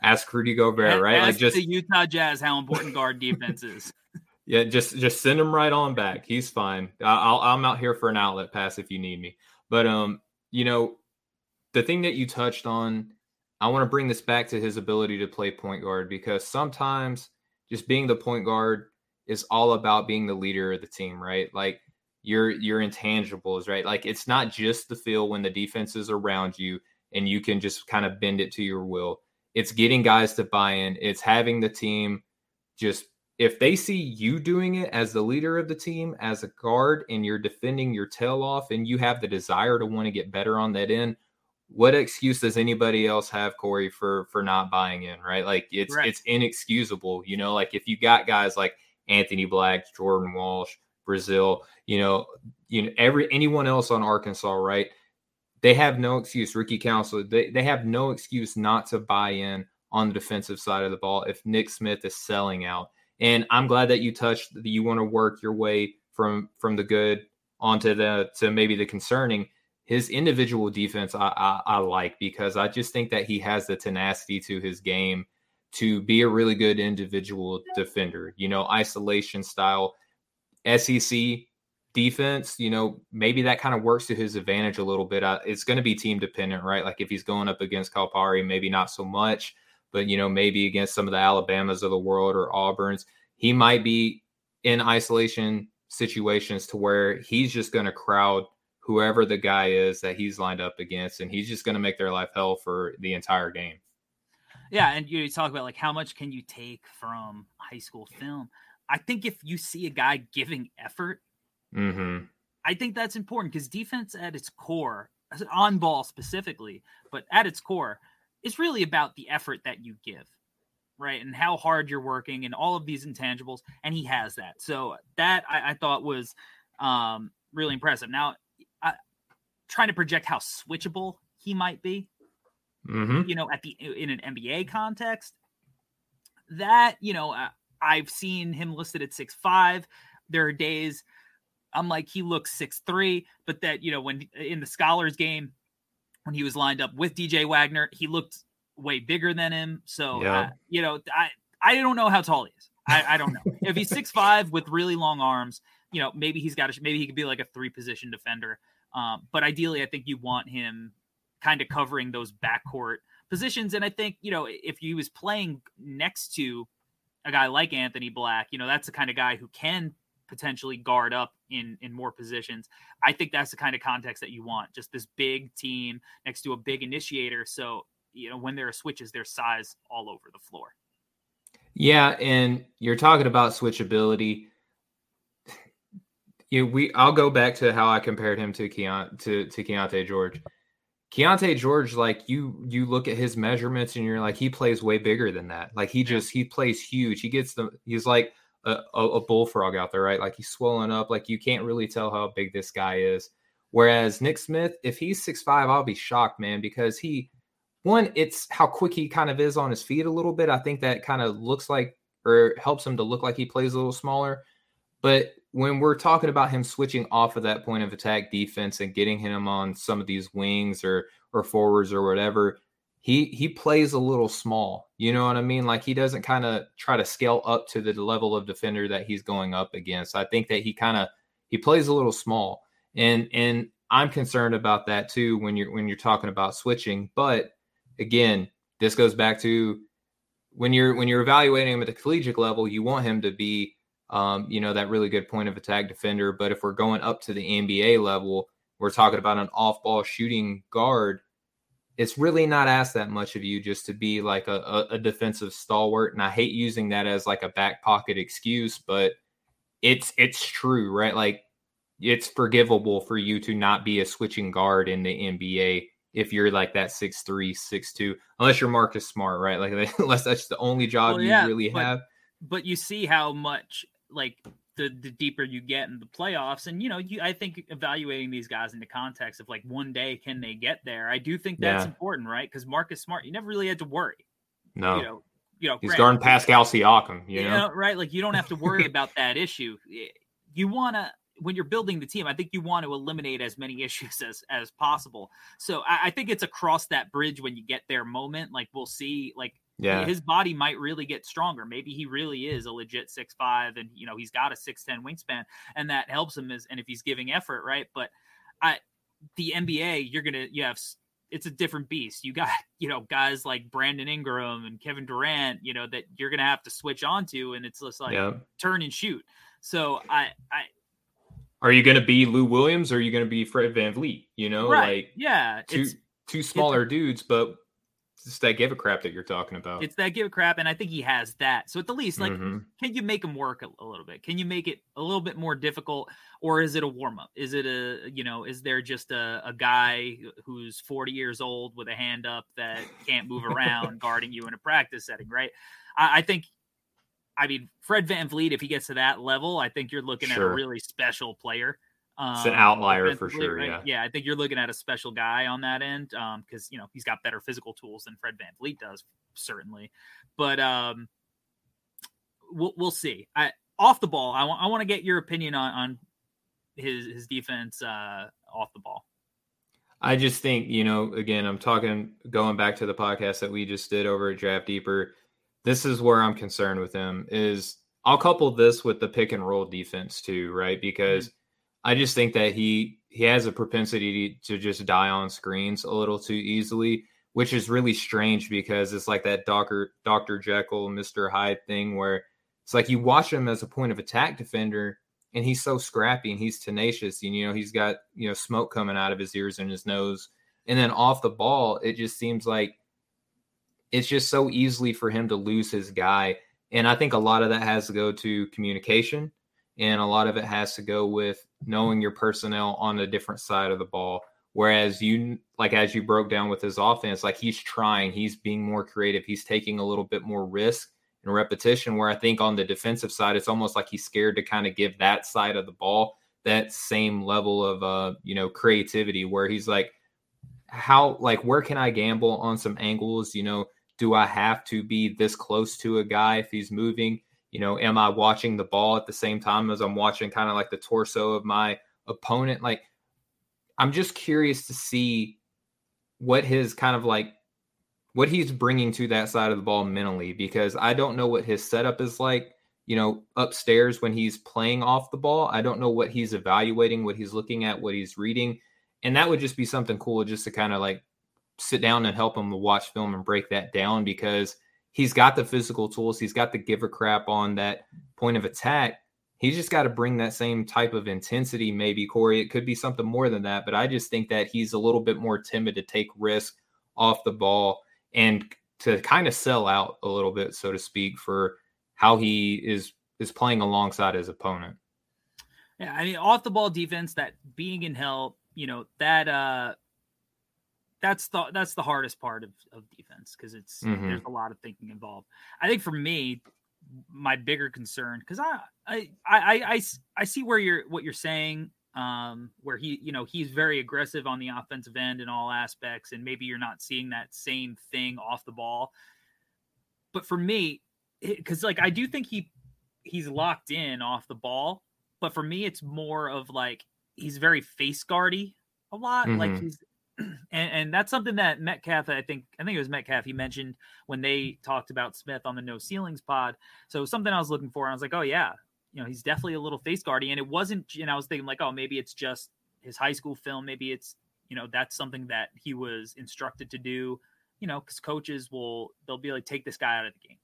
Ask Rudy Gobert, right? Ask like just the Utah Jazz how important guard defense is. yeah, just just send him right on back. He's fine. I'll, I'm out here for an outlet pass if you need me. But um, you know, the thing that you touched on, I want to bring this back to his ability to play point guard because sometimes just being the point guard is all about being the leader of the team, right? Like your your intangibles, right? Like it's not just the feel when the defense is around you and you can just kind of bend it to your will. It's getting guys to buy in. It's having the team just if they see you doing it as the leader of the team, as a guard, and you're defending your tail off, and you have the desire to want to get better on that end, what excuse does anybody else have, Corey, for for not buying in? Right, like it's right. it's inexcusable. You know, like if you got guys like Anthony Black, Jordan Walsh, Brazile, you know, you know every anyone else on Arkansas, right? They have no excuse. Ricky Council, they they have no excuse not to buy in on the defensive side of the ball if Nick Smith is selling out. And I'm glad that you touched that you want to work your way from from the good onto the to maybe the concerning his individual defense I, I, I, like because I just think that he has the tenacity to his game to be a really good individual defender. You know, isolation style SEC defense. You know, maybe that kind of works to his advantage a little bit. I, it's going to be team dependent, right? Like if he's going up against Calipari, maybe not so much, but you know, maybe against some of the Alabamas of the world or Auburns, he might be in isolation situations to where he's just going to crowd whoever the guy is that he's lined up against, and he's just going to make their life hell for the entire game. Yeah, and you talk about like how much can you take from high school film? I think if you see a guy giving effort, mm-hmm. I think that's important because defense at its core, on ball specifically, but at its core, it's really about the effort that you give, right? And how hard you're working and all of these intangibles. And he has that. So that I, I thought was um, really impressive. Now, trying to project how switchable he might be. Mm-hmm. You know, at the in an NBA context, that you know, uh, I've seen him listed at six five. There are days I'm like he looks six three, but that you know when in the Scholars game when he was lined up with DJ Wagner, he looked way bigger than him. So yeah. uh, you know, I I don't know how tall he is. I, I don't know if he's six five with really long arms. you know, maybe he's got a, maybe he could be like a three position defender. Um, but ideally, I think you want him kind of covering those backcourt positions. And I think, you know, if he was playing next to a guy like Anthony Black, you know, that's the kind of guy who can potentially guard up in in more positions. I think that's the kind of context that you want. Just this big team next to a big initiator. So, you know, when there are switches, there's size all over the floor. Yeah, and you're talking about switchability. You we I'll go back to how I compared him to Keon to to Keyonte George. Keyonte George, like you, you look at his measurements and you're like, he plays way bigger than that. Like he just he plays huge. He gets the he's like a, a, a bullfrog out there, right? Like he's swollen up. Like you can't really tell how big this guy is. Whereas Nick Smith, if he's six five, I'll be shocked, man, because he one, it's how quick he kind of is on his feet a little bit. I think that kind of looks like or helps him to look like he plays a little smaller. But when we're talking about him switching off of that point of attack defense and getting him on some of these wings or or forwards or whatever, he he plays a little small. You know what I mean? Like he doesn't kind of try to scale up to the level of defender that he's going up against. I think that he kind of he plays a little small. And and I'm concerned about that too when you're when you're talking about switching. But again, this goes back to when you're when you're evaluating him at the collegiate level, you want him to be um, you know, that really good point of attack defender. But if we're going up to the NBA level, we're talking about an off ball shooting guard. It's really not asked that much of you just to be like a, a, a defensive stalwart. And I hate using that as like a back pocket excuse, but it's it's true, right? Like it's forgivable for you to not be a switching guard in the NBA if you're like that six three, six two, unless you're Marcus Smart, right? Like unless that's the only job well, yeah, you really but, have. But you see how much like the the deeper you get in the playoffs and you know you i think evaluating these guys in the context of like one day can they get there i do think that's yeah. important right because marcus smart you never really had to worry no you know you know he's guarding pascal siakam you, you know? know right like you don't have to worry about that issue you want to when you're building the team, I think you want to eliminate as many issues as as possible. So I, I, think it's across that bridge when you get there moment. Like we'll see, like yeah. his body might really get stronger. Maybe he really is a legit six five, and you know he's got a six ten wingspan, and that helps him as and if he's giving effort, right? But I, the NBA, you're gonna you have it's a different beast. You got you know guys like Brandon Ingram and Kevin Durant, you know that you're gonna have to switch onto, and it's just like yeah. turn and shoot. So I I. Are you going to be Lou Williams or are you going to be Fred VanVleet? You know, right. like yeah, two two smaller dudes, but it's that give a crap that you're talking about. It's that give a crap, and I think he has that. So at the least, like, mm-hmm. can you make him work a, a, little bit? Can you make it a little bit more difficult, or is it a warm up? Is it a you know, is there just a, a guy who's 40 years old with a hand up that can't move around guarding you in a practice setting? Right. I, I think. I mean, Fred VanVleet, if he gets to that level, I think you're looking sure. at a really special player. Um, it's an outlier for sure. Right? Yeah. Yeah. I think you're looking at a special guy on that end. Um, cause you know, he's got better physical tools than Fred VanVleet does, certainly. But, um, we'll, we'll see. I, off the ball, I want, I want to get your opinion on, on his, his defense, uh, off the ball. I just think, you know, again, I'm talking going back to the podcast that we just did over at Draft Deeper. This is where I'm concerned with him is I'll couple this with the pick and roll defense too, right? Because mm-hmm I just think that he he has a propensity to, just die on screens a little too easily, which is really strange because it's like that Doctor Doctor Jekyll, Mister Hyde thing where it's like you watch him as a point of attack defender and he's so scrappy and he's tenacious and you know he's got you know smoke coming out of his ears and his nose. And then off the ball it just seems like it's just so easily for him to lose his guy. And i think a lot of that has to go to communication and a lot of it has to go with knowing your personnel on a different side of the ball. Whereas you, like as you broke down with his offense, like he's trying, he's being more creative, he's taking a little bit more risk and repetition. Where I think on the defensive side, it's almost like he's scared to kind of give that side of the ball that same level of uh, you know, creativity. Where he's like, how, like, where can I gamble on some angles? You know, do I have to be this close to a guy if he's moving? You know, am I watching the ball at the same time as I'm watching kind of like the torso of my opponent? Like, I'm just curious to see what his kind of like what he's bringing to that side of the ball mentally because I don't know what his setup is like. you know, upstairs when he's playing off the ball. I don't know what he's evaluating, what he's looking at, what he's reading. And that would just be something cool just to kind of like sit down and help him to watch film and break that down because he's got the physical tools. He's got the give a crap on that point of attack. He's just got to bring that same type of intensity, maybe, Corey. It could be something more than that, but I just think that he's a little bit more timid to take risk off the ball and to kind of sell out a little bit, so to speak, for how he is is playing alongside his opponent. Yeah, I mean, off the ball defense, that being in hell, you know, that uh that's the that's the hardest part of, of defense because it's mm-hmm. there's a lot of thinking involved. I think for me, my bigger concern because I, I I I I see where you're what you're saying um where he you know he's very aggressive on the offensive end in all aspects and maybe you're not seeing that same thing off the ball but for me because like I do think he he's locked in off the ball, but for me it's more of like he's very face guardy a lot. Mm-hmm. Like he's and, and, that's something that Metcalf, I think, I think it was Metcalf. He mentioned when they talked about Smith on the No Ceilings pod. So something I was looking for, I was like, oh yeah, you know, he's definitely a little face guardy. And it wasn't, you know, I was thinking like, oh, maybe it's just his high school film. Maybe it's, you know, that's something that he was instructed to do. You know, because coaches will they'll be like, take this guy out of the game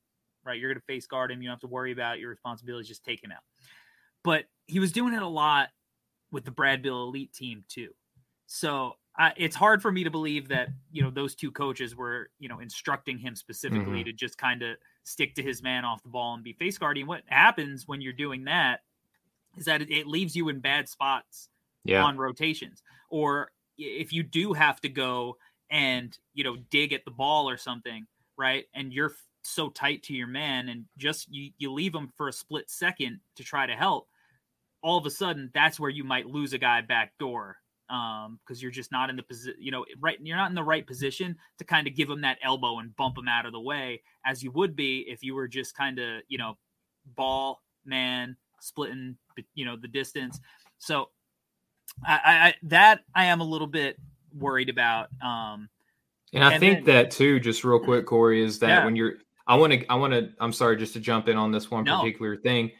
right? You're to face guard him. You don't have to worry about your responsibilities. Just take him out. But he was doing it a lot with the Brad Beal elite team too. So uh, it's hard for me to believe that you know those two coaches were you know instructing him specifically mm-hmm. to just kind of stick to his man off the ball and be face guarding. What happens when you're doing that is that it, it leaves you in bad spots yeah. on rotations, or if you do have to go and you know dig at the ball or something, right? And you're so tight to your man and just you, you leave him for a split second to try to help, all of a sudden that's where you might lose a guy back door um because you're just not in the position you know right you're not in the right position to kind of give him that elbow and bump him out of the way as you would be if you were just kind of you know ball man splitting you know the distance so I, I that i am a little bit worried about um and I and think then, that too, just real quick, Corey, is that yeah. when you're I want to, I want to, I'm sorry, just to jump in on this one no. particular thing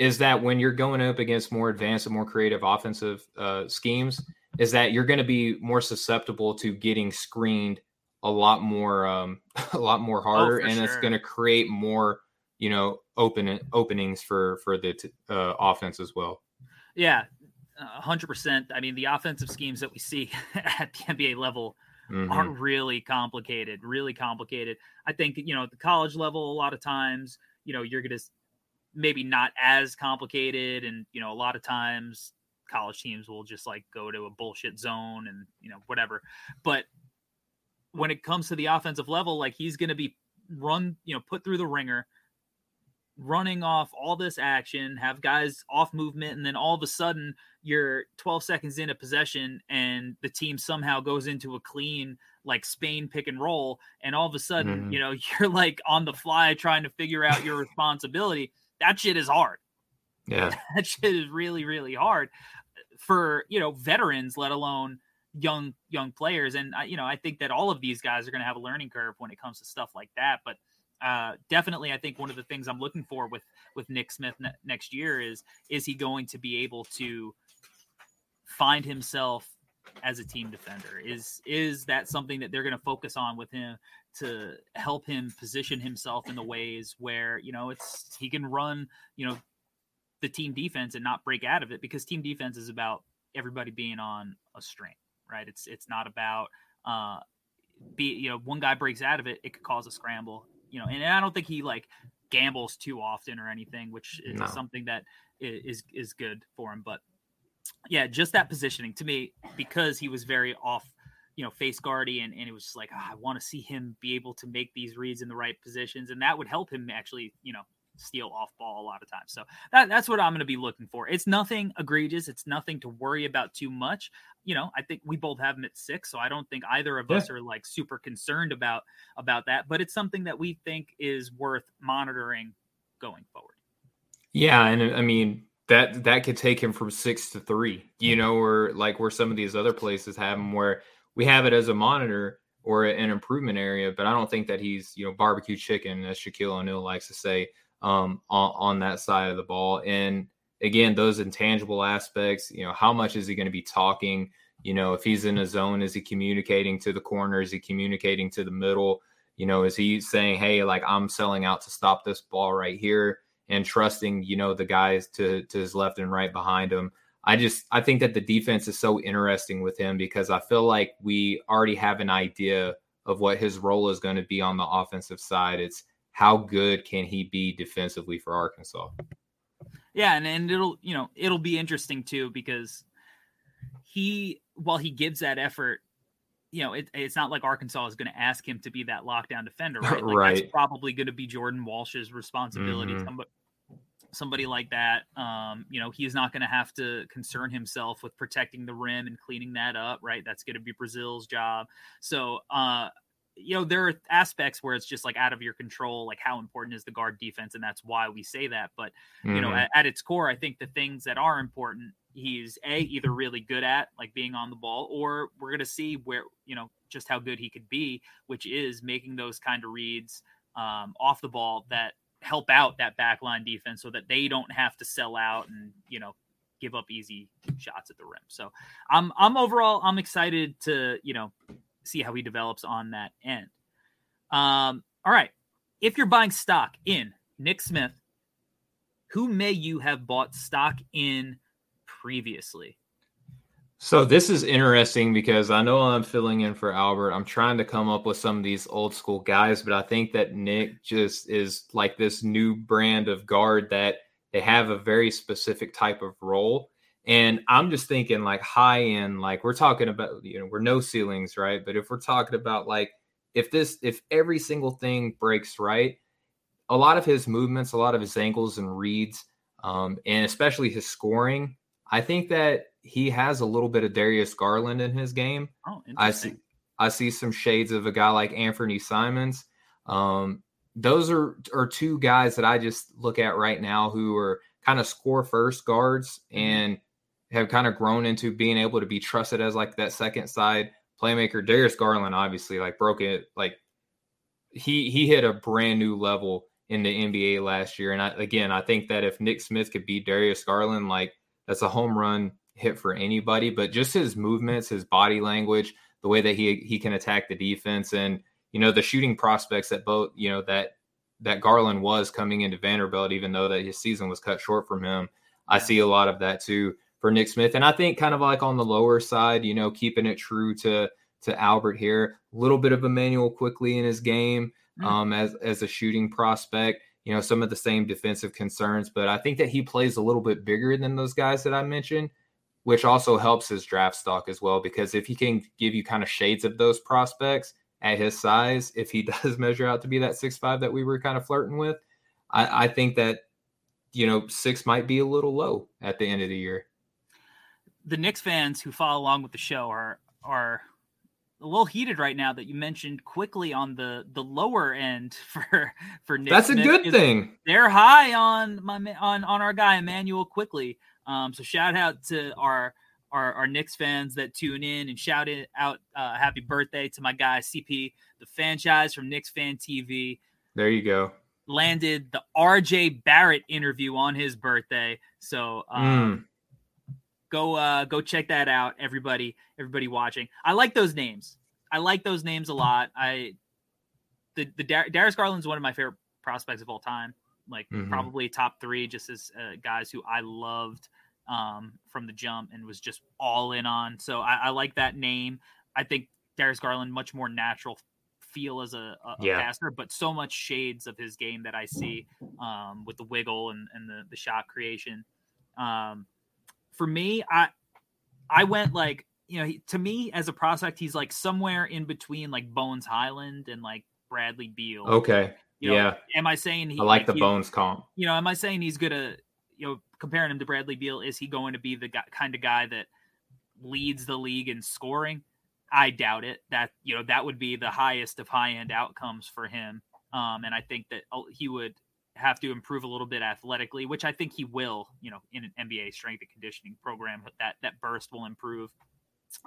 is that when you're going up against more advanced and more creative offensive uh, schemes, is that you're going to be more susceptible to getting screened a lot more, um, a lot more oh, harder, oh, and sure. it's going to create more, you know, open openings for for the uh, offense as well. Yeah, hundred percent. I mean, the offensive schemes that we see at the NBA level mm-hmm. are really complicated, really complicated. I think, you know, at the college level, a lot of times, you know, you're going to maybe not as complicated. And, you know, a lot of times college teams will just like go to a bullshit zone and, you know, whatever. But when it comes to the offensive level, like he's going to be run, you know, put through the ringer running off all this action, have guys off movement, and then all of a sudden you're 12 seconds in a possession and the team somehow goes into a clean like Spain pick and roll, and all of a sudden, mm-hmm. you know, you're like on the fly trying to figure out your responsibility. That shit is hard. Yeah. That shit is really, really hard for, you know, veterans, let alone young young players and you know i think that all of these guys are going to have a learning curve when it comes to stuff like that but uh, definitely, I think one of the things I'm looking for with with Nick Smith ne- next year is is he going to be able to find himself as a team defender? Is is that something that they're going to focus on with him to help him position himself in the ways where you know it's he can run you know the team defense and not break out of it because team defense is about everybody being on a string, right? It's it's not about uh be you know one guy breaks out of it, it could cause a scramble you know, and I don't think he like gambles too often or anything, which is no. something that is is good for him. But yeah, just that positioning to me because he was very off, you know, face guardy, and, and it was just like oh, I want to see him be able to make these reads in the right positions, and that would help him actually, you know, steal off ball a lot of times. So that, that's what I'm going to be looking for. It's nothing egregious. It's nothing to worry about too much. You know, I think we both have him at six, so I don't think either of yeah. us are like super concerned about about that. But it's something that we think is worth monitoring going forward. Yeah, and uh, I mean that that could take him from six to three. You know, or like where some of these other places have him, where we have it as a monitor or an improvement area, but I don't think that he's you know barbecue chicken, as Shaquille O'Neal likes to say um, on, on that side of the ball. And again, those intangible aspects, you know, how much is he going to be talking? You know, if he's in a zone, is he communicating to the corner? Is he communicating to the middle? You know, is he saying, hey, like I'm selling out to stop this ball right here and trusting, you know, the guys to to his left and right behind him? I just I think that the defense is so interesting with him because I feel like we already have an idea of what his role is going to be on the offensive side. It's how good can he be defensively for Arkansas? Yeah, and, and it'll you know it'll be interesting too because he while he gives that effort, you know, it, it's not like Arkansas is going to ask him to be that lockdown defender, right? Like right. That's probably going to be Jordan Walsh's responsibility. Mhm. Somebody, somebody like that, um, you know, he's not going to have to concern himself with protecting the rim and cleaning that up, right? That's going to be Brazile's job. So, uh, you know, there are aspects where it's just like out of your control, like how important is the guard defense, and that's why we say that. But you know, Mhm. at, at its core, I think the things that are important, he's a either really good at, like being on the ball, or we're gonna see where you know just how good he could be, which is making those kind of reads um, off the ball that help out that backline defense, so that they don't have to sell out and you know give up easy shots at the rim. So I'm I'm overall I'm excited to you know see how he develops on that end. Um, all right, if you're buying stock in Nick Smith, who may you have bought stock in previously? So this is interesting because I know I'm filling in for Albert. I'm trying to come up with some of these old school guys, but I think that Nick just is like this new brand of guard that they have a very specific type of role. And I'm just thinking like high end, like we're talking about, you know, we're no ceilings, right? But if we're talking about like if this if every single thing breaks right, a lot of his movements, a lot of his angles and reads, um, and especially his scoring, I think that he has a little bit of Darius Garland in his game. Oh, I see I see some shades of a guy like Anthony Simons. Um, those are are two guys that I just look at right now who are kind of score first guards and have kind of grown into being able to be trusted as like that second side playmaker. Darius Garland obviously like broke it like he he hit a brand new level in the NBA last year. And I, again, I think that if Nick Smith could beat Darius Garland, like that's a home run hit for anybody. But just his movements, his body language, the way that he he can attack the defense, and you know the shooting prospects that both you know that that Garland was coming into Vanderbilt, even though that his season was cut short from him. I see a lot of that too for Nick Smith, and I think kind of like on the lower side, you know, keeping it true to to Albert here, a little bit of Immanuel Quickley in his game um, as as a shooting prospect. You know, some of the same defensive concerns, but I think that he plays a little bit bigger than those guys that I mentioned, which also helps his draft stock as well. Because if he can give you kind of shades of those prospects at his size, if he does measure out to be that six five that we were kind of flirting with, I, I think that you know six might be a little low at the end of the year. the Knicks fans who follow along with the show are are a little heated right now that you mentioned Quickley on the the lower end for for Nick. That's a Smith, good thing. They're high on my on on our guy Immanuel Quickley. Um, so shout out to our our our Knicks fans that tune in and shout it out uh, happy birthday to my guy CP the franchise from Knicks Fan TV There you go. landed the RJ Barrett interview on his birthday. So um, Mm. go uh go check that out everybody everybody watching i like those names i like those names a lot i the the Dar- darius garland's one of my favorite prospects of all time like Mhm. probably top three just as uh, guys who i loved um from the jump and was just all in on so i, I like that name i think darius garland much more natural feel as a, a, Yeah. passer but so much shades of his game that i see um with the wiggle and, and the, the shot creation um for me, I I went like you know he, to me as a prospect, he's like somewhere in between like Bones Hyland and like Bradley Beal. Okay. You know, yeah. Am I saying he I like the he- bones comp. You know, am I saying he's gonna you know comparing him to Bradley Beal? Is he going to be the guy, kind of guy that leads the league in scoring? I doubt it. That you know that would be the highest of high end outcomes for him. Um, and I think that uh, he would have to improve a little bit athletically, which I think he will. You know, in an NBA strength and conditioning program, that that burst will improve.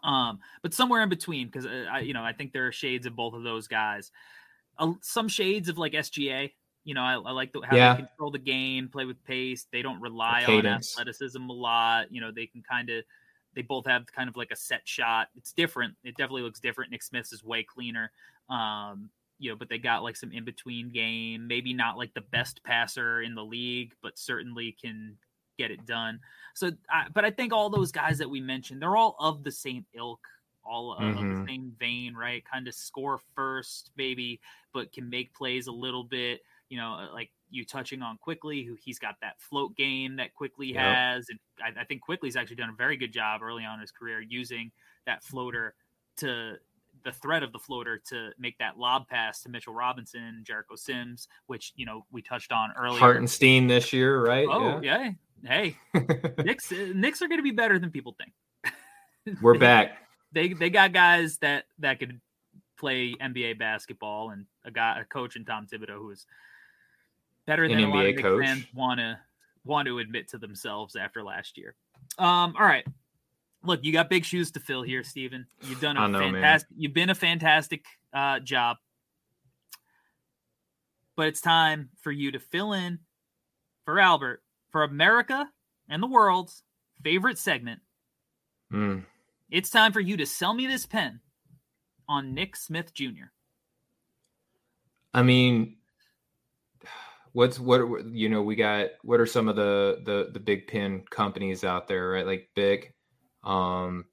Um, but somewhere in between, because uh, I, you know, I think there are shades of both of those guys. Uh, some shades of like SGA, You know, I, I like the, how Yeah. they control the game, play with pace. They don't rely on athleticism a lot. You know, they can kind of they both have kind of like a set shot. It's different. It definitely looks different. Nick Smith's is way cleaner. Um, you know, but they got like some in between game. Maybe not like the best passer in the league, but certainly can get it done. So, I, but I think all those guys that we mentioned, they're all of the same ilk, all of, of the Mhm. same vein, right? Kind of score first, maybe, but can make plays a little bit. You know, uh, like you touching on Quickley, who he's got that float game that Quickley Yep. has, and I, I think Quickley's actually done a very good job early on in his career using that floater to the threat of the floater to make that lob pass to Mitchell Robinson, Jericho Sims, which you know we touched on earlier. Hartenstein this year, right? Oh yeah, hey, Knicks uh, Knicks are going to be better than people think. We're back. They they got guys that that could play NBA basketball, and a guy, a coach in Tom Thibodeau who is better An than a lot of Knicks coach. fans want to want to admit to themselves after last year. Um, all right. Look, you got big shoes to fill here, Stephen. You've done a know, man. fantastic. You've been a fantastic uh, job, but it's time for you to fill in for Albert for America and the world's favorite segment. Mm. It's time for you to sell me this pen on Nick Smith Jr. I mean, what's what are- you know? We got what are some of the the the big pin companies out there, right? Like big um,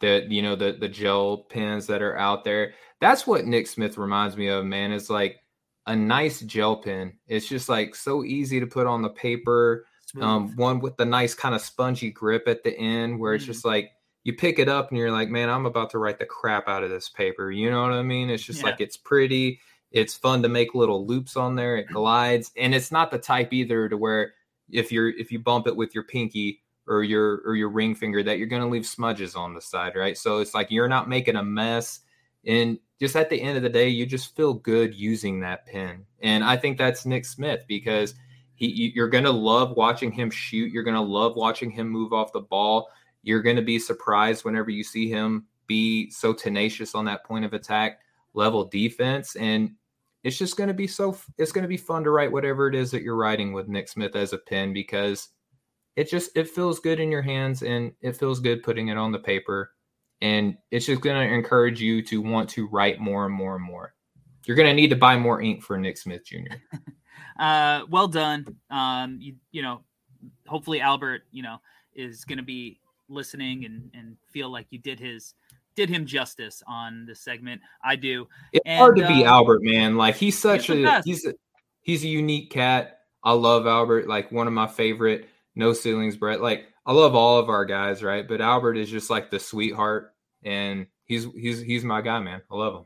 that you know the the gel pens that are out there. That's what Nick Smith reminds me of, man. Is like a nice gel pen. It's just like so easy to put on the paper. Um, one with the nice kind of spongy grip at the end where it's Mm. just like you pick it up and you're like man i'm about to write the crap out of this paper you know what i mean it's just Yeah. like it's pretty it's fun to make little loops on there it glides and it's not the type either to where if you're if you bump it with your pinky or your or your ring finger that you're going to leave smudges on the side right? So it's like you're not making a mess and just at the end of the day you just feel good using that pen. And i think that's nick smith because he you- you're going to love watching him shoot you're going to love watching him move off the ball. You're going to be surprised whenever you see him be so tenacious on that point of attack level defense and it's just going to be so it's going to be fun to write whatever it is that you're writing with Nick Smith as a pen because it just it feels good in your hands and it feels good putting it on the paper and it's just going to encourage you to want to write more and more and more you're going to need to buy more ink for Nick Smith Jr. uh, well done. Um, you you know, hopefully Albert, you know, is going to be listening and and feel like you did his did him justice on this segment. I do. It's And, hard to be uh, Albert, man. Like he's such he's a he's a he's a unique cat. I love Albert, like one of my favorite no ceilings, Brett. Like I love all of our guys, right? But Albert is just like the sweetheart, and he's he's he's my guy, man. I love him.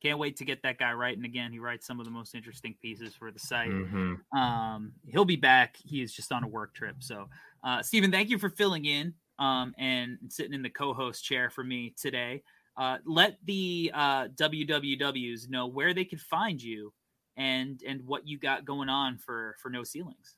Can't wait to get that guy writing again. He writes some of the most interesting pieces for the site. hmm Um, he'll be back. He is just on a work trip. So, uh, Stephen, thank you for filling in um, and sitting in the co-host chair for me today. Uh, let the uh, WWWs know where they can find you and and what you got going on for for No Ceilings.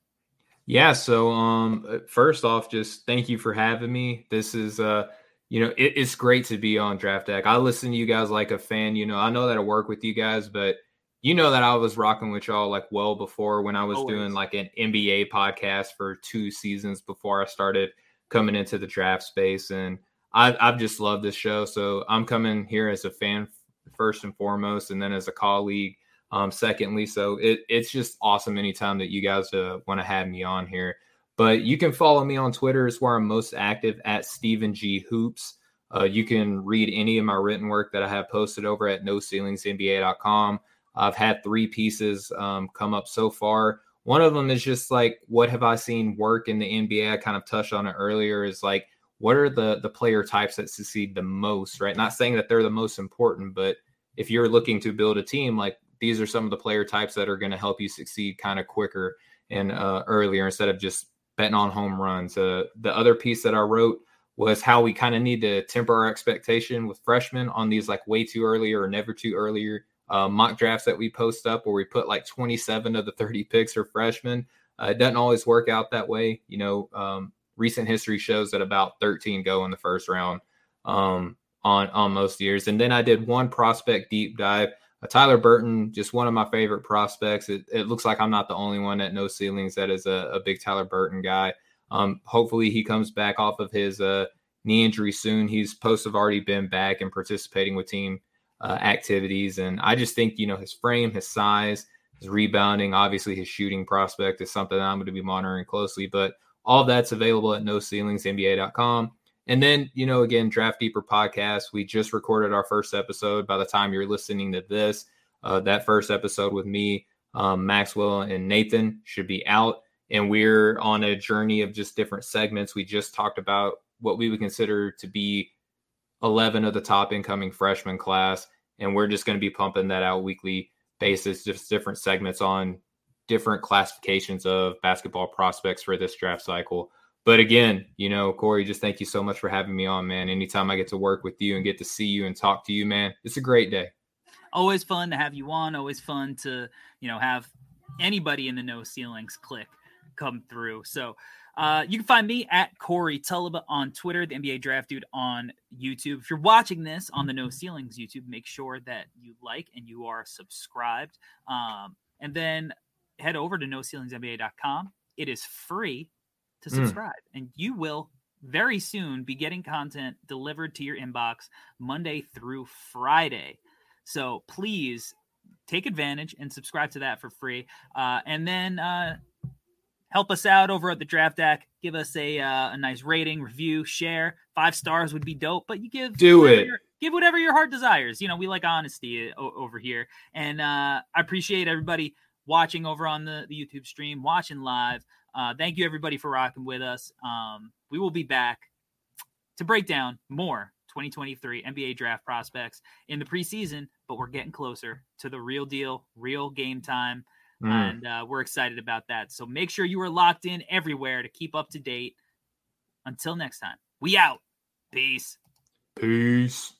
Yeah. So, um, uh, first off, just thank you for having me. This is, uh, you know, it, it's great to be on Draft Deck. I listen to you guys like a fan. You know, I know that I work with you guys, but you know that I was rocking with y'all like well before when I was Always. doing like an NBA podcast for two seasons before I started coming into the draft space, and I, I've just loved this show. So I'm coming here as a fan first and foremost, and then as a colleague um, secondly. So it, it's just awesome anytime that you guys uh, want to have me on here. But you can follow me on Twitter, is where I'm most active at Stephen G Hoops. Uh, you can read any of my written work that I have posted over at NoCeilingsNBA.com. I've had three pieces um, come up so far. One of them is just like, what have I seen work in the NBA? I kind of touched on it earlier. Is like, what are the the player types that succeed the most? Right? Not saying that they're the most important, but if you're looking to build a team, like these are some of the player types that are going to help you succeed kind of quicker and uh, earlier instead of just betting on home runs. Uh, the other piece that I wrote was how we kind of need to temper our expectation with freshmen on these like way too early or never too earlier uh, mock drafts that we post up where we put like 27 of the 30 picks are freshmen. Uh, it doesn't always work out that way. You know, um, recent history shows that about 13 go in the first round um, on on most years. And then I did one prospect deep dive uh, Tyler Burton, just one of my favorite prospects. It, it, looks like I'm not the only one at No Ceilings that is a, a big Tyler Burton guy. Um, hopefully, he comes back off of his uh, knee injury soon. He's to have already been back and participating with team uh, activities. And I just think, you know, his frame, his size, his rebounding, obviously his shooting prospect is something I'm going to be monitoring closely. But all that's available at NoCeilingsNBA.com. And then, you know, again, Draft Deeper podcast. We just recorded our first episode. By the time you're listening to this, uh, that first episode with me, um, Maxwell, and Nathan should be out. And we're on a journey of just different segments. We just talked about what we would consider to be 11 of the top incoming freshman class. And we're just going to be pumping that out weekly basis, just different segments on different classifications of basketball prospects for this draft cycle. But again, you know, Corey, just thank you so much for having me on, man. Anytime I get to work with you and get to see you and talk to you, man, it's a great day. Always fun to have you on. Always fun to, you know, have anybody in the no ceilings click come through. So uh, you can find me at Corey Tulaba on Twitter, the NBA Draft Dude on YouTube. If you're watching this on the No Ceilings YouTube, make sure that you like and you are subscribed. Um, and then head over to NoCeilingsNBA.com. It is free to hmm. subscribe, mm. and you will very soon be getting content delivered to your inbox Monday through Friday. So please take advantage and subscribe to that for free. Uh, and then uh, help us out over at the Draft Deck. Give us a uh, a nice rating, review, share. Five stars would be dope, but you give do it. give whatever your heart desires. You know, we like honesty o- over here, and uh, I appreciate everybody watching over on the, the YouTube stream, watching live. Uh, thank you everybody for rocking with us. Um, we will be back to break down more 2023 NBA draft prospects in the preseason, but we're getting closer to the real deal, real game time. Mm. And uh, we're excited about that. So make sure you are locked in everywhere to keep up to date. Until next time, we out. Peace. Peace.